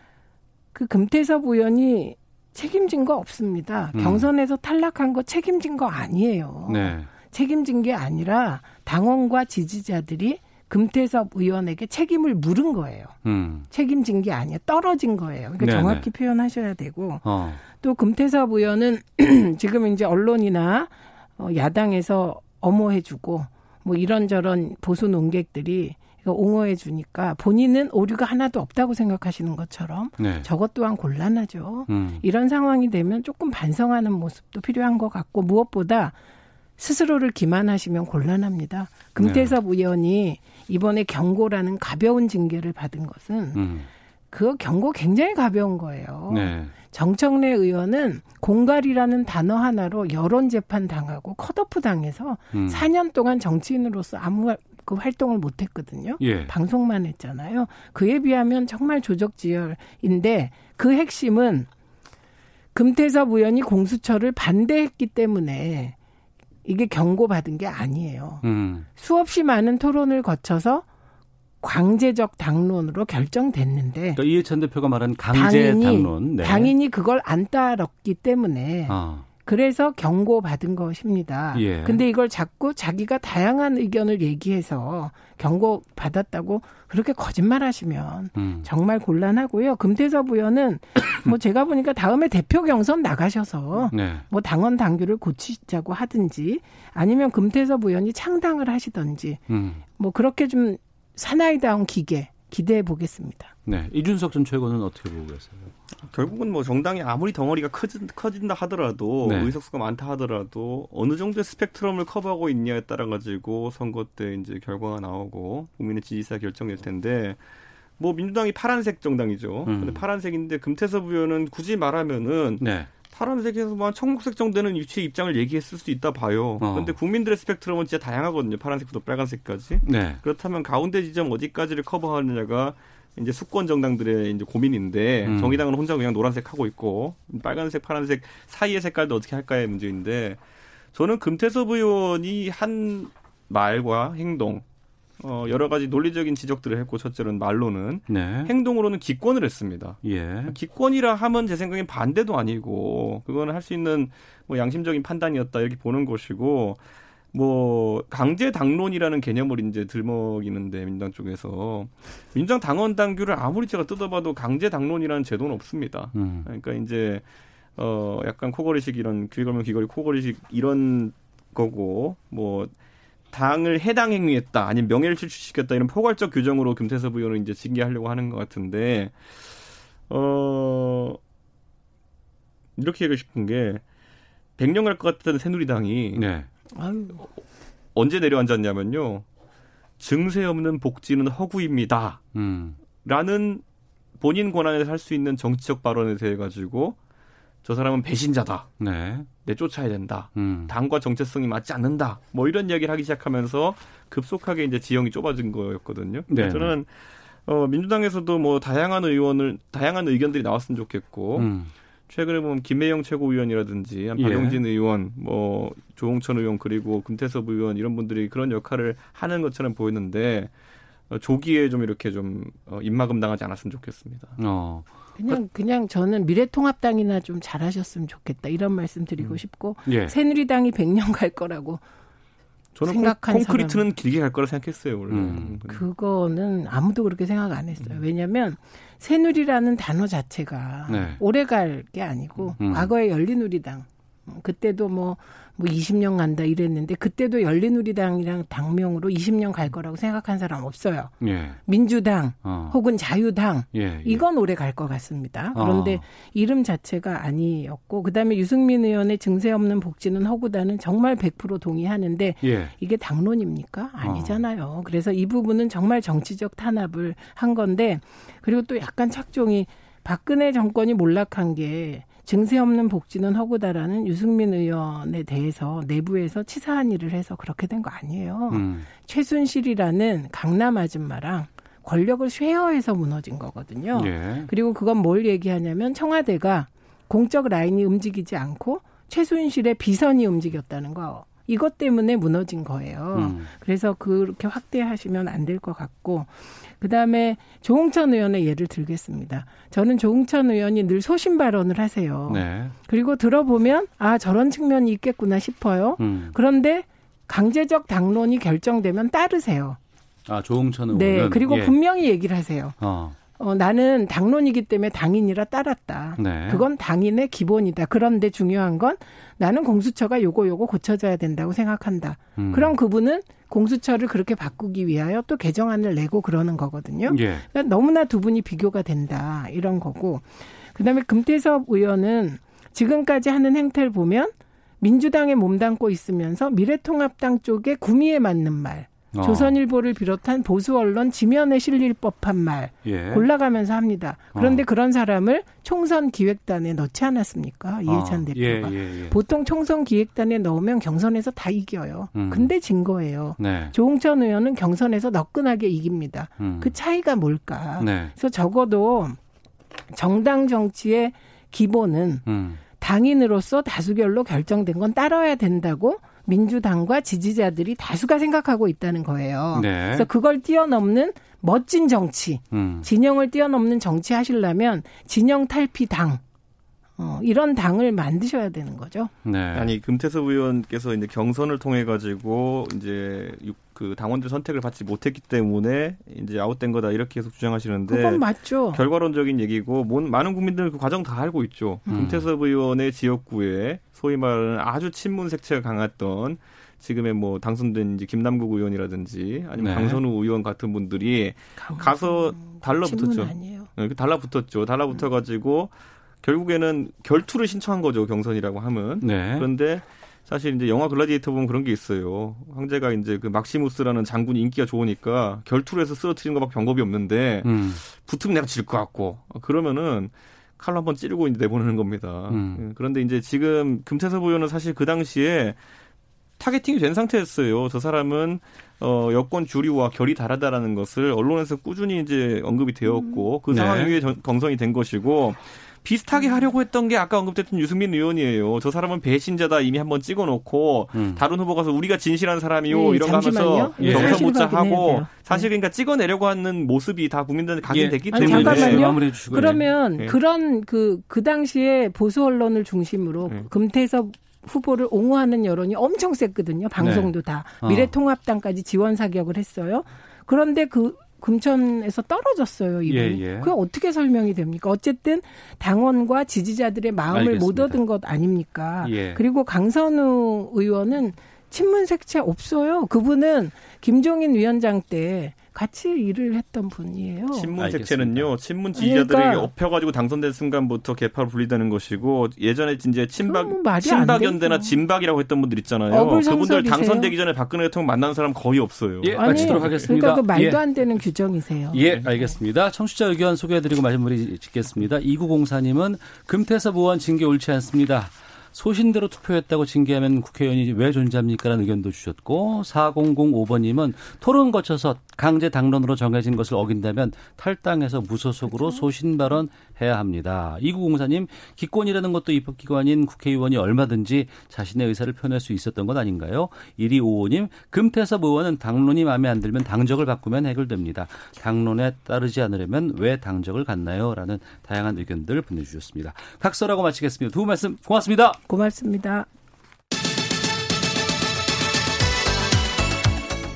[SPEAKER 3] 그 금태섭 의원이 책임진 거 없습니다. 음. 경선에서 탈락한 거 책임진 거 아니에요. 네. 책임진 게 아니라 당원과 지지자들이 금태섭 의원에게 책임을 물은 거예요. 음. 책임진 게 아니야 떨어진 거예요. 그러니까 네네. 정확히 표현하셔야 되고 어. 또 금태섭 의원은 지금 이제 언론이나 어, 야당에서 엄호해주고 뭐 이런저런 보수 농객들이 옹호해 주니까 본인은 오류가 하나도 없다고 생각하시는 것처럼 네. 저것 또한 곤란하죠. 음. 이런 상황이 되면 조금 반성하는 모습도 필요한 것 같고 무엇보다 스스로를 기만하시면 곤란합니다. 금태섭 네. 의원이 이번에 경고라는 가벼운 징계를 받은 것은 음. 그 경고 굉장히 가벼운 거예요. 네. 정청래 의원은 공갈이라는 단어 하나로 여론 재판 당하고 컷오프 당해서 음. 4년 동안 정치인으로서 아무 그 활동을 못 했거든요. 예. 방송만 했잖아요. 그에 비하면 정말 조적지열인데 그 핵심은 금태섭 의원이 공수처를 반대했기 때문에 이게 경고받은 게 아니에요. 음. 수없이 많은 토론을 거쳐서 광제적 당론으로 결정됐는데
[SPEAKER 1] 그러니까 이해찬 대표가 말한 강제 당연히, 당론
[SPEAKER 3] 네. 당연히 그걸 안 따랐기 때문에 어. 그래서 경고 받은 것입니다. 예. 근데 이걸 자꾸 자기가 다양한 의견을 얘기해서 경고 받았다고 그렇게 거짓말하시면 음. 정말 곤란하고요. 금태섭 의원은 뭐 제가 보니까 다음에 대표 경선 나가셔서 네. 뭐 당원 당규를 고치자고 하든지 아니면 금태섭 의원이 창당을 하시든지 음. 뭐 그렇게 좀 사나이다운 기계 기대해 보겠습니다.
[SPEAKER 1] 네, 이준석 전 최고는 어떻게 보고 계세요?
[SPEAKER 4] 결국은 뭐 정당이 아무리 덩어리가 커진, 커진다 하더라도 네. 의석수가 많다 하더라도 어느 정도의 스펙트럼을 커버하고 있냐에 따라 가지고 선거 때 이제 결과가 나오고 국민의 지지사 결정될 텐데 뭐 민주당이 파란색 정당이죠. 음. 근데 파란색인데 금태섭 의원은 굳이 말하면은 네. 파란색에서 뭐 청록색 정도는 위치의 입장을 얘기했을 수 있다 봐요. 어. 그런데 국민들의 스펙트럼은 진짜 다양하거든요. 파란색부터 빨간색까지. 네. 그렇다면 가운데 지점 어디까지를 커버하느냐가 이제 수권 정당들의 이제 고민인데 음. 정의당은 혼자 그냥 노란색 하고 있고 빨간색, 파란색 사이의 색깔도 어떻게 할까의 문제인데 저는 금태섭 의원이 한 말과 행동 어, 여러 가지 논리적인 지적들을 했고 첫째로는 말로는 네. 행동으로는 기권을 했습니다. 예. 기권이라 하면 제 생각엔 반대도 아니고 그거는 할 수 있는 뭐 양심적인 판단이었다 이렇게 보는 것이고 뭐 강제 당론이라는 개념을 이제 들먹이는데 민주당 쪽에서 민주당 당원 당규를 아무리 제가 뜯어봐도 강제 당론이라는 제도는 없습니다. 음. 그러니까 이제 어 약간 코골이식 이런 귀 걸면 귀걸이 코골이식 이런 거고 뭐 당을 해당 행위했다 아니면 명예를 실추시켰다 이런 포괄적 규정으로 금태섭 의원을 이제 징계하려고 하는 것 같은데 어 이렇게 얘기하고 싶은 게 100년 갈 것 같던 새누리당이 네. 언제 내려앉았냐면요 증세 없는 복지는 허구입니다. 음. 라는 본인 권한에서 할 수 있는 정치적 발언에 대해 가지고 저 사람은 배신자다. 네. 내 쫓아야 된다. 음. 당과 정체성이 맞지 않는다. 뭐 이런 이야기를 하기 시작하면서 급속하게 이제 지형이 좁아진 거였거든요. 네. 저는 어, 민주당에서도 뭐 다양한 의원을 다양한 의견들이 나왔으면 좋겠고 음. 최근에 보면 김혜영 최고위원이라든지 예. 박용진 예. 의원, 뭐 조홍천 의원 그리고 금태섭 의원 이런 분들이 그런 역할을 하는 것처럼 보였는데 어, 조기에 좀 이렇게 좀 어, 입막음 당하지 않았으면 좋겠습니다.
[SPEAKER 1] 어.
[SPEAKER 3] 그냥 그냥 저는 미래통합당이나 좀 잘하셨으면 좋겠다 이런 말씀 드리고
[SPEAKER 4] 음.
[SPEAKER 3] 싶고
[SPEAKER 4] 예.
[SPEAKER 3] 새누리당이 100년 갈 거라고
[SPEAKER 4] 저는
[SPEAKER 3] 생각한
[SPEAKER 4] 콘, 콘크리트는 길게 갈 거라 생각했어요 원래.
[SPEAKER 1] 음.
[SPEAKER 3] 그거는 아무도 그렇게 생각 안 했어요. 왜냐하면 새누리라는 단어 자체가
[SPEAKER 1] 네.
[SPEAKER 3] 오래 갈 게 아니고
[SPEAKER 1] 음.
[SPEAKER 3] 과거에 열린우리당 음, 그때도 뭐, 뭐 20년 간다 이랬는데 그때도 열린우리당이랑 당명으로 20년 갈 거라고 생각한 사람 없어요.
[SPEAKER 1] 예.
[SPEAKER 3] 민주당
[SPEAKER 1] 어.
[SPEAKER 3] 혹은 자유당
[SPEAKER 1] 예, 예.
[SPEAKER 3] 이건 오래 갈 것 같습니다. 그런데
[SPEAKER 1] 어.
[SPEAKER 3] 이름 자체가 아니었고 그다음에 유승민 의원의 증세 없는 복지는 허구다는 정말 100% 동의하는데
[SPEAKER 1] 예.
[SPEAKER 3] 이게 당론입니까? 아니잖아요. 그래서 이 부분은 정말 정치적 탄압을 한 건데 그리고 또 약간 착종이 박근혜 정권이 몰락한 게 증세 없는 복지는 허구다라는 유승민 의원에 대해서 내부에서 치사한 일을 해서 그렇게 된 거 아니에요.
[SPEAKER 1] 음.
[SPEAKER 3] 최순실이라는 강남 아줌마랑 권력을 쉐어해서 무너진 거거든요.
[SPEAKER 1] 예.
[SPEAKER 3] 그리고 그건 뭘 얘기하냐면 청와대가 공적 라인이 움직이지 않고 최순실의 비선이 움직였다는 거. 이것 때문에 무너진 거예요.
[SPEAKER 1] 음.
[SPEAKER 3] 그래서 그렇게 확대하시면 안 될 것 같고 그다음에 조홍천 의원의 예를 들겠습니다. 저는 조홍천 의원이 늘 소신 발언을 하세요.
[SPEAKER 1] 네.
[SPEAKER 3] 그리고 들어보면 아 저런 측면이 있겠구나 싶어요.
[SPEAKER 1] 음.
[SPEAKER 3] 그런데 강제적 당론이 결정되면 따르세요.
[SPEAKER 1] 아 조홍천 의원은
[SPEAKER 3] 네. 그리고
[SPEAKER 1] 예.
[SPEAKER 3] 분명히 얘기를 하세요.
[SPEAKER 1] 어.
[SPEAKER 3] 어, 나는 당론이기 때문에 당인이라 따랐다.
[SPEAKER 1] 네.
[SPEAKER 3] 그건 당인의 기본이다. 그런데 중요한 건 나는 공수처가 요거 요거 고쳐져야 된다고 생각한다.
[SPEAKER 1] 음.
[SPEAKER 3] 그럼 그분은 공수처를 그렇게 바꾸기 위하여 또 개정안을 내고 그러는 거거든요.
[SPEAKER 1] 예.
[SPEAKER 3] 그러니까 너무나 두 분이 비교가 된다. 이런 거고. 그다음에 금태섭 의원은 지금까지 하는 행태를 보면 민주당에 몸담고 있으면서 미래통합당 쪽에 구미에 맞는 말,
[SPEAKER 1] 어.
[SPEAKER 3] 조선일보를 비롯한 보수 언론 지면에 실릴 법한 말
[SPEAKER 1] 예.
[SPEAKER 3] 골라가면서 합니다. 그런데
[SPEAKER 1] 어.
[SPEAKER 3] 그런 사람을 총선 기획단에 넣지 않았습니까? 이해찬
[SPEAKER 1] 어.
[SPEAKER 3] 대표가.
[SPEAKER 1] 예, 예, 예.
[SPEAKER 3] 보통 총선 기획단에 넣으면 경선에서 다 이겨요.
[SPEAKER 1] 음.
[SPEAKER 3] 근데 진 거예요.
[SPEAKER 1] 네.
[SPEAKER 3] 조홍천 의원은 경선에서 너끈하게 이깁니다.
[SPEAKER 1] 음.
[SPEAKER 3] 그 차이가 뭘까?
[SPEAKER 1] 네.
[SPEAKER 3] 그래서 적어도 정당 정치의 기본은
[SPEAKER 1] 음.
[SPEAKER 3] 당인으로서 다수결로 결정된 건 따라야 된다고 민주당과 지지자들이 다수가 생각하고 있다는 거예요.
[SPEAKER 1] 네.
[SPEAKER 3] 그래서 그걸 뛰어넘는 멋진 정치,
[SPEAKER 1] 음.
[SPEAKER 3] 진영을 뛰어넘는 정치 하시려면 진영 탈피 당, 어, 이런 당을 만드셔야 되는 거죠.
[SPEAKER 1] 네.
[SPEAKER 4] 아니 금태섭 의원께서 이제 경선을 통해 가지고 이제 육- 그 당원들 선택을 받지 못했기 때문에 이제 아웃된 거다 이렇게 계속 주장하시는데
[SPEAKER 3] 그건 맞죠.
[SPEAKER 4] 결과론적인 얘기고 뭔- 많은 국민들은 그 과정 다 알고 있죠.
[SPEAKER 3] 음.
[SPEAKER 4] 금태섭 의원의 지역구에 소위 말하는 아주 친문 색채가 강했던 지금의 뭐 당선된 이제 김남국 의원이라든지 아니면
[SPEAKER 1] 네.
[SPEAKER 4] 강선우 의원 같은 분들이 가서 달라붙었죠.
[SPEAKER 3] 친문 아니에요.
[SPEAKER 4] 네, 그 달라붙었죠. 달라붙어 가지고 결국에는 결투를 신청한 거죠 경선이라고 하면.
[SPEAKER 1] 네.
[SPEAKER 4] 그런데 사실 이제 영화 글라디에이터 보면 그런 게 있어요. 황제가 이제 그 막시무스라는 장군이 인기가 좋으니까 결투를 해서 쓰러뜨리는 것밖에 방법이 없는데
[SPEAKER 1] 음.
[SPEAKER 4] 붙으면 내가 질 것 같고 그러면은 칼로 한번 찌르고 이제 내보내는 겁니다.
[SPEAKER 1] 음.
[SPEAKER 4] 예, 그런데 이제 지금 금태섭 의원은 사실 그 당시에 타겟팅이 된 상태였어요. 저 사람은 어 여권 주류와 결이 다르다라는 것을 언론에서 꾸준히 이제 언급이 되었고 그
[SPEAKER 1] 네.
[SPEAKER 4] 상황 위에 전- 경선이 된 것이고 비슷하게 하려고 했던 게 아까 언급됐던 유승민 의원이에요. 저 사람은 배신자다 이미 한번 찍어놓고 다른 후보 가서 우리가 진실한 사람이요
[SPEAKER 3] 네,
[SPEAKER 4] 이런 거 하면서
[SPEAKER 3] 잠시만요. 예.
[SPEAKER 4] 경선
[SPEAKER 3] 사실
[SPEAKER 4] 묻자
[SPEAKER 3] 확인해야
[SPEAKER 4] 하고
[SPEAKER 3] 돼요.
[SPEAKER 4] 사실 그러니까 찍어내려고 하는 모습이 다 국민들한테 각인됐기
[SPEAKER 3] 아니,
[SPEAKER 4] 때문에
[SPEAKER 3] 잠깐만요. 그러면
[SPEAKER 4] 네.
[SPEAKER 3] 그런 그, 그 당시에 보수 언론을 중심으로
[SPEAKER 4] 네.
[SPEAKER 3] 금태섭 후보를 옹호하는 여론이 엄청 셌거든요. 방송도
[SPEAKER 1] 네.
[SPEAKER 3] 다.
[SPEAKER 1] 어.
[SPEAKER 3] 미래통합당까지 지원 사격을 했어요. 그런데 그 금천에서 떨어졌어요, 이분이.
[SPEAKER 1] 예, 예.
[SPEAKER 3] 그게 어떻게 설명이 됩니까? 어쨌든 당원과 지지자들의 마음을 못
[SPEAKER 1] 알겠습니다.
[SPEAKER 3] 얻은 것 아닙니까?
[SPEAKER 1] 예.
[SPEAKER 3] 그리고 강선우 의원은 친문 색채 없어요. 그분은 김종인 위원장 때 같이 일을 했던 분이에요.
[SPEAKER 4] 친문. 색채는요, 친문 지지자들에게
[SPEAKER 3] 그러니까-
[SPEAKER 4] 업혀가지고 당선된 순간부터 개파로 분리되는 것이고, 예전에 이제 친박,
[SPEAKER 3] 안
[SPEAKER 4] 친박연대나. 진박이라고 했던 분들 있잖아요. 그분들 당선되기 전에 박근혜 대통령 만난 사람 거의 없어요.
[SPEAKER 1] 예, 마치도록 하겠습니다.
[SPEAKER 3] 그러니까 그 말도
[SPEAKER 1] 예.
[SPEAKER 3] 안 되는 규정이세요.
[SPEAKER 1] 예, 알겠습니다. 청취자 의견 소개해드리고 마무리 짓겠습니다. 2904님은 금태섭 의원 징계 옳지 않습니다. 소신대로 투표했다고 징계하면 국회의원이 왜 존재합니까라는 의견도 주셨고 4005번님은 토론 거쳐서 강제 당론으로 정해진 것을 어긴다면 탈당해서 무소속으로
[SPEAKER 3] 그렇죠.
[SPEAKER 1] 소신 발언 해야 합니다. 2904님 기권이라는 것도 입법기관인 국회의원이 얼마든지 자신의 의사를 표현할 수 있었던 것 아닌가요? 1255님 금태섭 의원은 당론이 마음에 안 들면 당적을 바꾸면 해결됩니다. 당론에 따르지 않으려면 왜 당적을 갖나요? 라는 다양한 의견들 보내주셨습니다. 각서라고 마치겠습니다. 두분 말씀 고맙습니다.
[SPEAKER 3] 고맙습니다.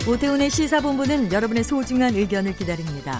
[SPEAKER 12] 오태훈의 시사본부는 여러분의 소중한 의견을 기다립니다.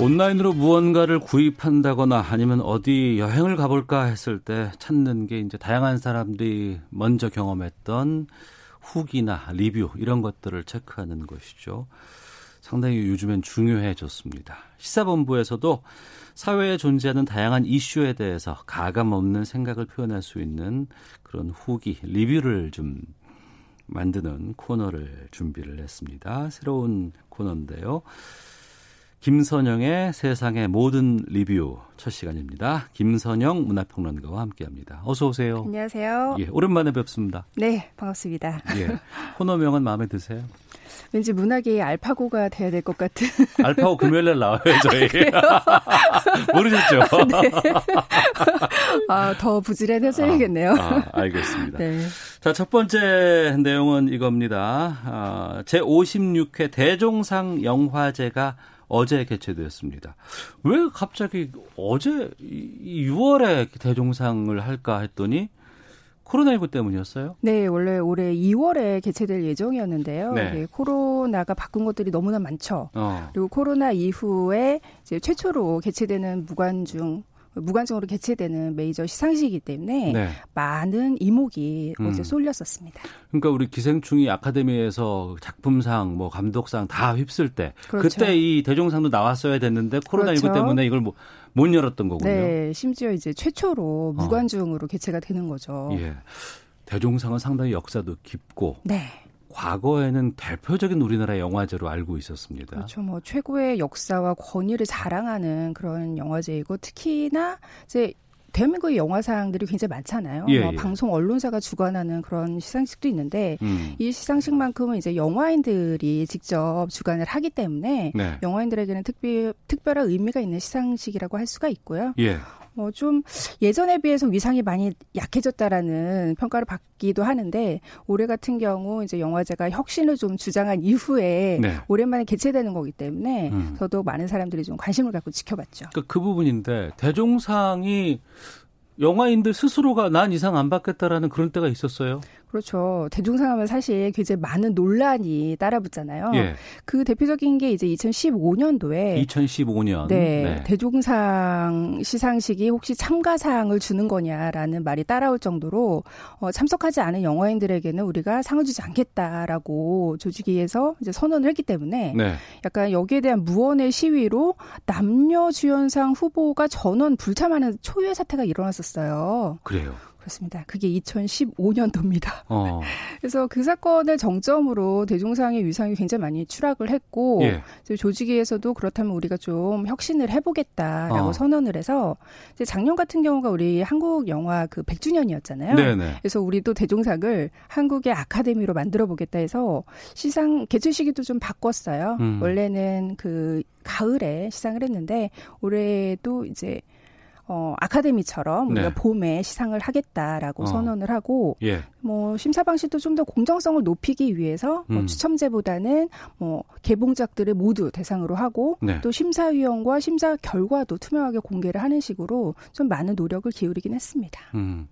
[SPEAKER 1] 온라인으로 무언가를 구입한다거나 아니면 어디 여행을 가볼까 했을 때 찾는 게 이제 다양한 사람들이 먼저 경험했던 후기나 리뷰 이런 것들을 체크하는 것이죠. 상당히 요즘엔 중요해졌습니다. 시사본부에서도 사회에 존재하는 다양한 이슈에 대해서 가감 없는 생각을 표현할 수 있는 그런 후기, 리뷰를 좀 만드는 코너를 준비를 했습니다. 새로운 코너인데요. 김선영의 세상의 모든 리뷰 첫 시간입니다. 김선영 문화평론가와 함께합니다. 어서 오세요.
[SPEAKER 13] 안녕하세요.
[SPEAKER 1] 예, 오랜만에 뵙습니다.
[SPEAKER 13] 네, 반갑습니다.
[SPEAKER 1] 예, 코너명은 마음에 드세요?
[SPEAKER 13] 왠지 문학의 알파고가 돼야 될 것 같은.
[SPEAKER 1] 알파고 금요일 날 나와요, 저희. 모르셨죠?
[SPEAKER 13] 네. 아, 더 부지런해져야겠네요.
[SPEAKER 1] 아, 아, 알겠습니다.
[SPEAKER 13] 네.
[SPEAKER 1] 자, 첫 번째 내용은 이겁니다. 아, 제56회 대종상 영화제가 어제 개최되었습니다. 왜 갑자기 어제 6월에 대종상을 할까 했더니 코로나19 때문이었어요?
[SPEAKER 13] 네, 원래 올해 2월에 개최될 예정이었는데요.
[SPEAKER 1] 네.
[SPEAKER 13] 네, 코로나가 바꾼 것들이 너무나 많죠.
[SPEAKER 1] 어.
[SPEAKER 13] 그리고 코로나 이후에 이제 최초로 개최되는 무관중 무관중으로 개최되는 메이저 시상식이기 때문에
[SPEAKER 1] 네.
[SPEAKER 13] 많은 이목이
[SPEAKER 1] 음.
[SPEAKER 13] 어제 쏠렸었습니다.
[SPEAKER 1] 그러니까 우리 기생충이 아카데미에서 작품상, 뭐 감독상 다 휩쓸 때
[SPEAKER 13] 그렇죠.
[SPEAKER 1] 그때 이 대종상도 나왔어야 됐는데 코로나 19
[SPEAKER 13] 그렇죠.
[SPEAKER 1] 때문에 이걸 뭐, 못 열었던 거군요.
[SPEAKER 13] 네, 심지어 이제 최초로 무관중으로 개최가 되는 거죠.
[SPEAKER 1] 예. 대종상은 상당히 역사도 깊고
[SPEAKER 13] 네.
[SPEAKER 1] 과거에는 대표적인 우리나라 영화제로 알고 있었습니다.
[SPEAKER 13] 그렇죠. 뭐 최고의 역사와 권위를 자랑하는 그런 영화제이고 특히나 이제 대한민국의 영화상들이 굉장히 많잖아요.
[SPEAKER 1] 예,
[SPEAKER 13] 뭐
[SPEAKER 1] 예.
[SPEAKER 13] 방송 언론사가 주관하는 그런 시상식도 있는데
[SPEAKER 1] 음.
[SPEAKER 13] 이 시상식만큼은 이제 영화인들이 직접 주관을 하기 때문에
[SPEAKER 1] 네.
[SPEAKER 13] 영화인들에게는 특별 특별한 의미가 있는 시상식이라고 할 수가 있고요.
[SPEAKER 1] 예.
[SPEAKER 13] 어, 좀 예전에 비해서 위상이 많이 약해졌다라는 평가를 받기도 하는데 올해 같은 경우 이제 영화제가 혁신을 좀 주장한 이후에
[SPEAKER 1] 네.
[SPEAKER 13] 오랜만에 개최되는 거기 때문에
[SPEAKER 1] 음.
[SPEAKER 13] 저도 많은 사람들이 좀 관심을 갖고 지켜봤죠.
[SPEAKER 1] 그러니까 그 부분인데 대종상이 영화인들 스스로가 난 이상 안 받겠다라는 그런 때가 있었어요.
[SPEAKER 13] 그렇죠. 하면 사실 굉장히 많은 논란이 따라붙잖아요.
[SPEAKER 1] 예.
[SPEAKER 13] 그 대표적인 게 이제 2015년도에
[SPEAKER 1] 2015년.
[SPEAKER 13] 네, 대종상 시상식이 혹시 참가상을 주는 거냐라는 말이 따라올 정도로 어, 참석하지 않은 영화인들에게는 우리가 상을 주지 않겠다라고 조직위에서 이제 선언을 했기 때문에
[SPEAKER 1] 네.
[SPEAKER 13] 약간 여기에 대한 무언의 시위로 남녀 주연상 후보가 전원 불참하는 초유의 사태가 일어났었어요.
[SPEAKER 1] 그래요.
[SPEAKER 13] 그렇습니다. 그게 2015년도입니다.
[SPEAKER 1] 어.
[SPEAKER 13] 그래서 그 사건을 정점으로 대종상의 위상이 굉장히 많이 추락을 했고
[SPEAKER 1] 예.
[SPEAKER 13] 조직위에서도 그렇다면 우리가 좀 혁신을 해보겠다라고
[SPEAKER 1] 어.
[SPEAKER 13] 선언을 해서 이제 작년 같은 경우가 우리 한국 영화 그 100주년이었잖아요.
[SPEAKER 1] 네네.
[SPEAKER 13] 그래서 우리도 대종상을 한국의 아카데미로 만들어 보겠다 해서 시상 개최 시기도 좀 바꿨어요.
[SPEAKER 14] 음.
[SPEAKER 13] 원래는 그 가을에 시상을 했는데 올해도 이제 어, 아카데미처럼 우리가
[SPEAKER 1] 네.
[SPEAKER 13] 봄에 시상을 하겠다라고
[SPEAKER 1] 어.
[SPEAKER 13] 선언을 하고
[SPEAKER 1] 예.
[SPEAKER 13] 뭐 심사 방식도 좀 더 공정성을 높이기 위해서 뭐
[SPEAKER 1] 음.
[SPEAKER 13] 추첨제보다는 뭐 개봉작들을 모두 대상으로 하고
[SPEAKER 1] 네.
[SPEAKER 13] 또 심사위원과 심사 결과도 투명하게 공개를 하는 식으로 좀 많은 노력을 기울이긴 했습니다.
[SPEAKER 1] 음.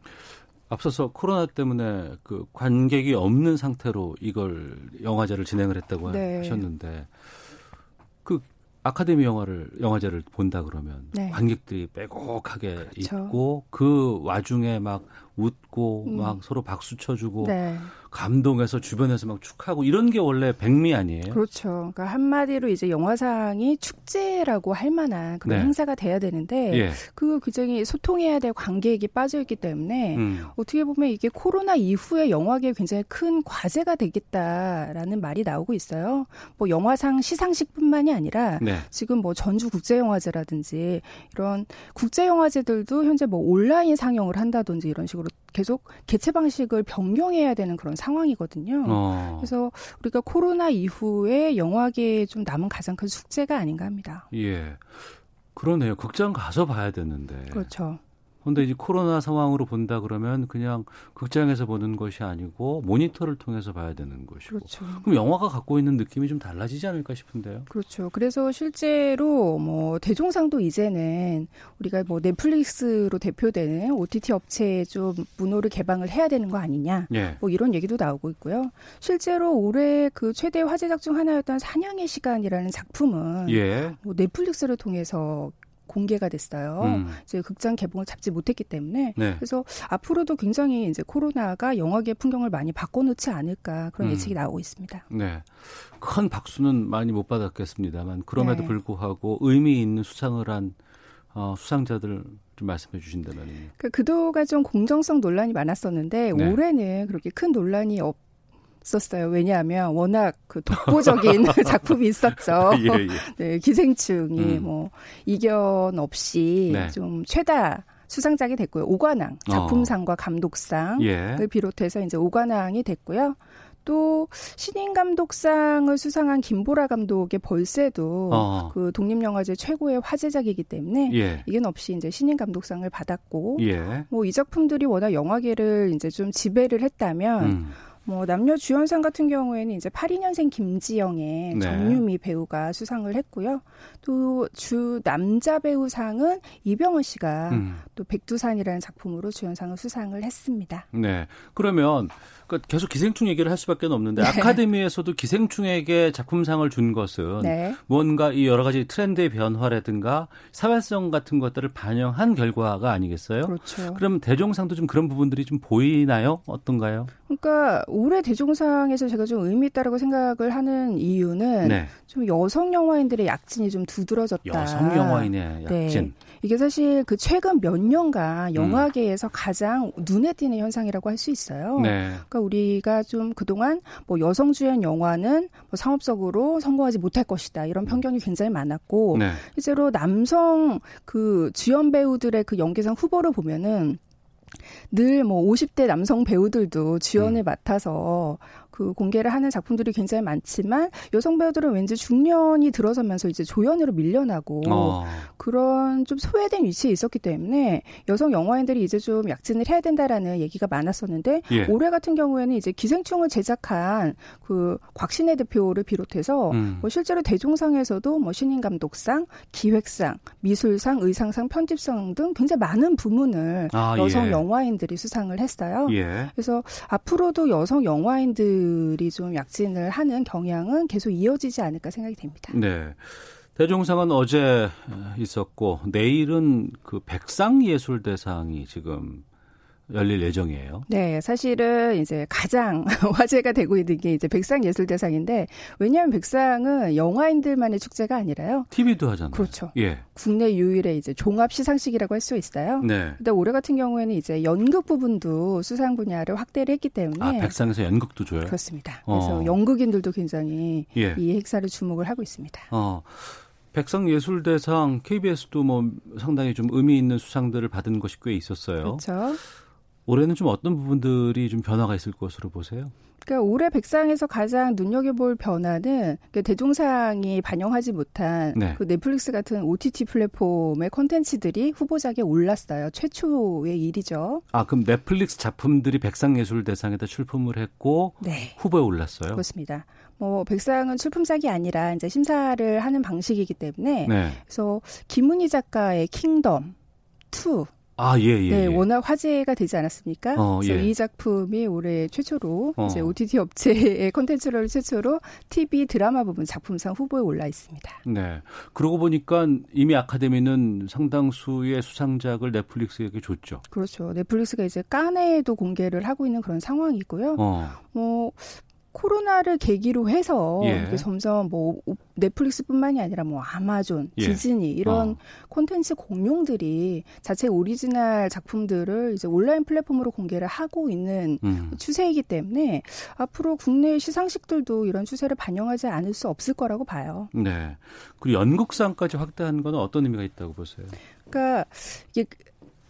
[SPEAKER 1] 앞서서 코로나 때문에 그 관객이 없는 상태로 이걸 영화제를 진행을 했다고
[SPEAKER 13] 네.
[SPEAKER 1] 하셨는데 그 아카데미 영화를 영화제를 본다 그러면
[SPEAKER 13] 네.
[SPEAKER 1] 관객들이 빼곡하게
[SPEAKER 13] 그쵸.
[SPEAKER 1] 있고 그 와중에 막 웃고
[SPEAKER 13] 음.
[SPEAKER 1] 막 서로 박수 쳐주고
[SPEAKER 13] 네.
[SPEAKER 1] 감동해서 주변에서 막 축하하고 이런 게 원래 백미 아니에요?
[SPEAKER 13] 그렇죠. 그러니까 한마디로 이제 영화상이 축제라고 할 만한 그런
[SPEAKER 1] 네.
[SPEAKER 13] 행사가 돼야 되는데
[SPEAKER 1] 예.
[SPEAKER 13] 그 굉장히 소통해야 될 관계액이 빠져 있기 때문에
[SPEAKER 1] 음.
[SPEAKER 13] 어떻게 보면 이게 코로나 이후에 영화계에 굉장히 큰 과제가 되겠다라는 말이 나오고 있어요. 뭐 영화상 시상식뿐만이 아니라
[SPEAKER 1] 네.
[SPEAKER 13] 지금 뭐 전주 국제영화제라든지 이런 국제영화제들도 현재 뭐 온라인 상영을 한다든지 이런 식으로 계속 개최 방식을 변경해야 되는 그런 상황이거든요.
[SPEAKER 1] 어.
[SPEAKER 13] 그래서 우리가 코로나 이후에 영화계에 좀 남은 가장 큰 숙제가 아닌가 합니다.
[SPEAKER 1] 예. 그러네요. 극장 가서 봐야 되는데.
[SPEAKER 13] 그렇죠.
[SPEAKER 1] 근데 이제 코로나 상황으로 본다 그러면 그냥 극장에서 보는 것이 아니고 모니터를 통해서 봐야 되는 것이고.
[SPEAKER 13] 그렇죠.
[SPEAKER 1] 그럼 영화가 갖고 있는 느낌이 좀 달라지지 않을까 싶은데요.
[SPEAKER 13] 그렇죠. 그래서 실제로 뭐 대종상도 이제는 우리가 뭐 넷플릭스로 대표되는 OTT 업체에 좀 문호를 개방을 해야 되는 거 아니냐.
[SPEAKER 1] 예.
[SPEAKER 13] 뭐 이런 얘기도 나오고 있고요. 실제로 올해 그 최대 화제작 중 하나였던 사냥의 시간이라는 작품은
[SPEAKER 1] 예.
[SPEAKER 13] 뭐 넷플릭스를 통해서 공개가 됐어요.
[SPEAKER 1] 음.
[SPEAKER 13] 이제 극장 개봉을 잡지 못했기 때문에
[SPEAKER 1] 네.
[SPEAKER 13] 그래서 앞으로도 굉장히 이제 코로나가 영화계 풍경을 많이 바꿔놓지 않을까 그런
[SPEAKER 1] 음.
[SPEAKER 13] 예측이 나오고 있습니다.
[SPEAKER 1] 네. 큰 박수는 많이 못 받았겠습니다만 그럼에도
[SPEAKER 13] 네.
[SPEAKER 1] 불구하고 의미 있는 수상을 한 어, 수상자들 좀 말씀해 주신다면요.
[SPEAKER 13] 그 그동안 좀 공정성 논란이 많았었는데
[SPEAKER 1] 네.
[SPEAKER 13] 올해는 그렇게 큰 논란이 없 었어요. 왜냐하면 워낙 그 독보적인 작품이 있었죠.
[SPEAKER 1] 예, 예.
[SPEAKER 13] 네, 기생충이
[SPEAKER 1] 음.
[SPEAKER 13] 뭐 이견 없이
[SPEAKER 1] 네.
[SPEAKER 13] 좀 최다 수상작이 됐고요. 오관왕 작품상과 감독상을
[SPEAKER 1] 예.
[SPEAKER 13] 비롯해서 이제 오관왕이 됐고요. 또 신인 감독상을 수상한 김보라 감독의 벌새도
[SPEAKER 1] 어.
[SPEAKER 13] 그 독립 영화제 최고의 화제작이기 때문에
[SPEAKER 1] 예.
[SPEAKER 13] 이견 없이 이제 신인 감독상을 받았고
[SPEAKER 1] 예.
[SPEAKER 13] 뭐이 작품들이 워낙 영화계를 이제 좀 지배를 했다면
[SPEAKER 1] 음.
[SPEAKER 13] 뭐 남녀 주연상 같은 경우에는 이제 82년생 김지영의
[SPEAKER 1] 네.
[SPEAKER 13] 정유미 배우가 수상을 했고요. 또 주 남자 배우상은 이병헌 씨가
[SPEAKER 1] 음.
[SPEAKER 13] 또 백두산이라는 작품으로 주연상을 수상을 했습니다.
[SPEAKER 1] 네. 그러면 그 계속 기생충 얘기를 할 수밖에 없는데
[SPEAKER 13] 네.
[SPEAKER 1] 아카데미에서도 기생충에게 작품상을 준 것은
[SPEAKER 13] 네.
[SPEAKER 1] 뭔가 이 여러 가지 트렌드의 변화라든가 사회성 같은 것들을 반영한 결과가 아니겠어요?
[SPEAKER 13] 그렇죠.
[SPEAKER 1] 그럼 대종상도 좀 그런 부분들이 좀 보이나요? 어떤가요?
[SPEAKER 13] 그러니까 올해 대종상에서 제가 좀 의미 있다라고 생각을 하는 이유는
[SPEAKER 1] 네.
[SPEAKER 13] 좀 여성 영화인들의 약진이 좀 두드러졌다.
[SPEAKER 1] 여성 영화인의 약진.
[SPEAKER 13] 네. 이게 사실 그 최근 몇 년간 영화계에서 가장 눈에 띄는 현상이라고 할 수 있어요.
[SPEAKER 1] 네.
[SPEAKER 13] 그러니까 우리가 좀 그동안 뭐 여성 주연 영화는 뭐 상업적으로 성공하지 못할 것이다 이런 편견이 굉장히 많았고
[SPEAKER 1] 네.
[SPEAKER 13] 실제로 남성 그 주연 배우들의 그 연기상 후보를 보면은 늘 뭐 50대 남성 배우들도
[SPEAKER 1] 음.
[SPEAKER 13] 주연을 맡아서 그 공개를 하는 작품들이 굉장히 많지만 여성 배우들은 왠지 중년이 들어서면서 이제 조연으로 밀려나고
[SPEAKER 1] 어.
[SPEAKER 13] 그런 좀 소외된 위치에 있었기 때문에 여성 영화인들이 이제 좀 약진을 해야 된다라는 얘기가 많았었는데
[SPEAKER 1] 예.
[SPEAKER 13] 올해 같은 경우에는 이제 기생충을 제작한 그 곽신혜 대표를 비롯해서
[SPEAKER 1] 음.
[SPEAKER 13] 뭐 실제로 대종상에서도 뭐 신인 감독상, 기획상, 미술상, 의상상, 편집상 등 굉장히 많은 부문을
[SPEAKER 1] 아,
[SPEAKER 13] 여성
[SPEAKER 1] 예.
[SPEAKER 13] 영화인들이 수상을 했어요.
[SPEAKER 1] 예.
[SPEAKER 13] 그래서 앞으로도 여성 영화인들 이 좀 약진을 하는 경향은 계속 이어지지 않을까 생각이 됩니다.
[SPEAKER 1] 네. 대종상은 어제 있었고 내일은 그 백상예술대상이 지금 열릴 예정이에요.
[SPEAKER 13] 네, 사실은 이제 가장 화제가 되고 있는 게 이제 백상예술대상인데 왜냐하면 백상은 영화인들만의 축제가 아니라요.
[SPEAKER 1] TV도 하잖아요.
[SPEAKER 13] 그렇죠.
[SPEAKER 1] 예.
[SPEAKER 13] 국내 유일의 이제 종합 시상식이라고 할 수 있어요.
[SPEAKER 1] 네.
[SPEAKER 13] 근데 올해 같은 경우에는 이제 연극 부분도 수상 분야를 확대를 했기 때문에
[SPEAKER 1] 아, 백상에서 연극도 줘요?
[SPEAKER 13] 그렇습니다.
[SPEAKER 1] 어.
[SPEAKER 13] 그래서 연극인들도 굉장히
[SPEAKER 1] 예.
[SPEAKER 13] 이 행사를 주목을 하고 있습니다.
[SPEAKER 1] 어. 백상예술대상 KBS도 뭐 상당히 좀 의미 있는 수상들을 받은 것이 꽤 있었어요.
[SPEAKER 13] 그렇죠.
[SPEAKER 1] 올해는 좀 어떤 부분들이 좀 변화가 있을 것으로 보세요?
[SPEAKER 13] 그러니까 올해 백상에서 가장 눈여겨볼 변화는 그 대종상이 반영하지 못한
[SPEAKER 1] 네.
[SPEAKER 13] 그 넷플릭스 같은 OTT 플랫폼의 콘텐츠들이 후보작에 올랐어요. 최초의 일이죠.
[SPEAKER 1] 아, 그럼 넷플릭스 작품들이 백상예술 대상에다 출품을 했고
[SPEAKER 13] 네.
[SPEAKER 1] 후보에 올랐어요?
[SPEAKER 13] 그렇습니다. 뭐 백상은 출품작이 아니라 이제 심사를 하는 방식이기 때문에
[SPEAKER 1] 네.
[SPEAKER 13] 그래서 김은희 작가의 킹덤 2
[SPEAKER 1] 아, 예, 예.
[SPEAKER 13] 네,
[SPEAKER 1] 예.
[SPEAKER 13] 워낙 화제가 되지 않았습니까?
[SPEAKER 1] 어,
[SPEAKER 13] 그래서
[SPEAKER 1] 예.
[SPEAKER 13] 이 작품이 올해 최초로
[SPEAKER 1] 어.
[SPEAKER 13] 이제 OTT 업체의 콘텐츠를 최초로 TV 드라마 부분 작품상 후보에 올라 있습니다.
[SPEAKER 1] 네. 그러고 보니까 이미 아카데미는 상당수의 수상작을 넷플릭스에게 줬죠.
[SPEAKER 13] 그렇죠. 넷플릭스가 이제 깐에도 공개를 하고 있는 그런 상황이고요.
[SPEAKER 1] 어.
[SPEAKER 13] 뭐 코로나를 계기로 해서
[SPEAKER 1] 예.
[SPEAKER 13] 점점 뭐 넷플릭스뿐만이 아니라 뭐 아마존,
[SPEAKER 1] 예.
[SPEAKER 13] 디즈니 이런
[SPEAKER 1] 어.
[SPEAKER 13] 콘텐츠 공룡들이 자체 오리지널 작품들을 이제 온라인 플랫폼으로 공개를 하고 있는
[SPEAKER 1] 음.
[SPEAKER 13] 추세이기 때문에 앞으로 국내 시상식들도 이런 추세를 반영하지 않을 수 없을 거라고 봐요.
[SPEAKER 1] 네. 그리고 연극상까지 확대하는 건 어떤 의미가 있다고 보세요?
[SPEAKER 13] 그러니까 이게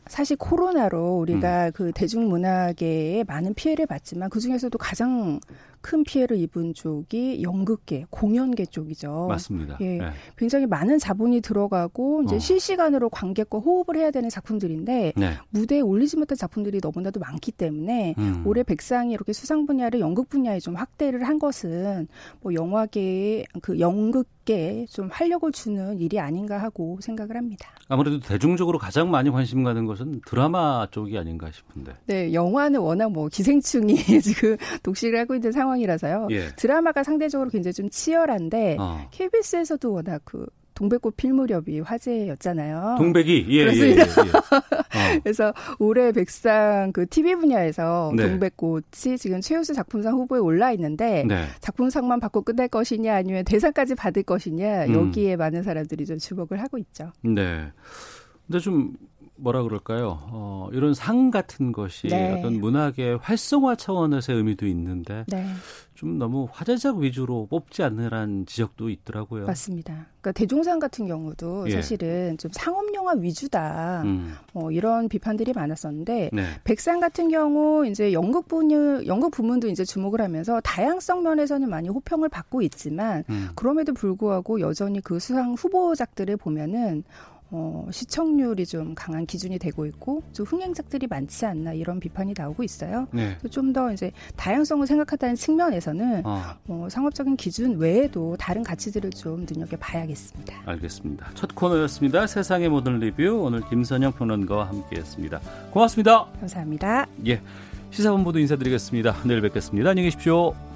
[SPEAKER 13] 사실 코로나로 우리가
[SPEAKER 1] 음.
[SPEAKER 13] 그 대중문화계에 많은 피해를 봤지만 그 중에서도 가장 큰 피해를 입은 쪽이 연극계, 공연계 쪽이죠.
[SPEAKER 1] 맞습니다.
[SPEAKER 13] 예,
[SPEAKER 1] 네.
[SPEAKER 13] 굉장히 많은 자본이 들어가고 이제
[SPEAKER 1] 어.
[SPEAKER 13] 실시간으로 관객과 호흡을 해야 되는 작품들인데
[SPEAKER 1] 네.
[SPEAKER 13] 무대에 올리지 못한 작품들이 너무나도 많기 때문에
[SPEAKER 1] 음.
[SPEAKER 13] 올해 백상이 이렇게 수상 분야를 연극 분야에 좀 확대를 한 것은 뭐 영화계에 그 연극계에 좀 활력을 주는 일이 아닌가 하고 생각을 합니다.
[SPEAKER 1] 아무래도 대중적으로 가장 많이 관심 가는 것은 드라마 쪽이 아닌가 싶은데.
[SPEAKER 13] 네, 영화는 워낙 뭐 기생충이 지금 독식을 하고 있는 상황 이라서요.
[SPEAKER 1] 예.
[SPEAKER 13] 드라마가 상대적으로 굉장히 좀 치열한데
[SPEAKER 1] 어.
[SPEAKER 13] KBS에서도 워낙 그 동백꽃 필 무렵이 화제였잖아요.
[SPEAKER 1] 동백이 예, 예, 예,
[SPEAKER 13] 그렇습니다.
[SPEAKER 1] 예. 어.
[SPEAKER 13] 그래서 올해 백상 그 TV 분야에서
[SPEAKER 1] 네.
[SPEAKER 13] 동백꽃이 지금 최우수 작품상 후보에 올라 있는데
[SPEAKER 1] 네.
[SPEAKER 13] 작품상만 받고 끝날 것이냐 아니면 대상까지 받을 것이냐
[SPEAKER 1] 음.
[SPEAKER 13] 여기에 많은 사람들이 좀 주목을 하고 있죠.
[SPEAKER 1] 네. 근데 좀 뭐라 그럴까요? 어, 이런 상 같은 것이
[SPEAKER 13] 네.
[SPEAKER 1] 어떤 문학의 활성화 차원에서의 의미도 있는데
[SPEAKER 13] 네.
[SPEAKER 1] 좀 너무 화제작 위주로 뽑지 않느란 지적도 있더라고요.
[SPEAKER 13] 맞습니다. 그러니까 대종상 같은 경우도
[SPEAKER 1] 예.
[SPEAKER 13] 사실은 좀 상업 영화 위주다.
[SPEAKER 1] 음.
[SPEAKER 13] 어, 이런 비판들이 많았었는데
[SPEAKER 1] 네.
[SPEAKER 13] 백상 같은 경우 이제 연극 분야 연극 부문도 이제 주목을 하면서 다양성 면에서는 많이 호평을 받고 있지만
[SPEAKER 1] 음.
[SPEAKER 13] 그럼에도 불구하고 여전히 그 수상 후보작들을 보면은 어, 시청률이 좀 강한 기준이 되고 있고 좀 흥행작들이 많지 않나 이런 비판이 나오고 있어요.
[SPEAKER 1] 네.
[SPEAKER 13] 좀더 이제 다양성을 생각한다는 측면에서는
[SPEAKER 1] 어,
[SPEAKER 13] 어, 상업적인 기준 외에도 다른 가치들을 좀 눈여겨봐야겠습니다.
[SPEAKER 1] 알겠습니다. 첫 코너였습니다. 세상의 모든 리뷰 오늘 김선영 평론가와 함께했습니다. 고맙습니다.
[SPEAKER 13] 감사합니다.
[SPEAKER 1] 예, 시사본부도 인사드리겠습니다. 내일 뵙겠습니다. 안녕히 계십시오.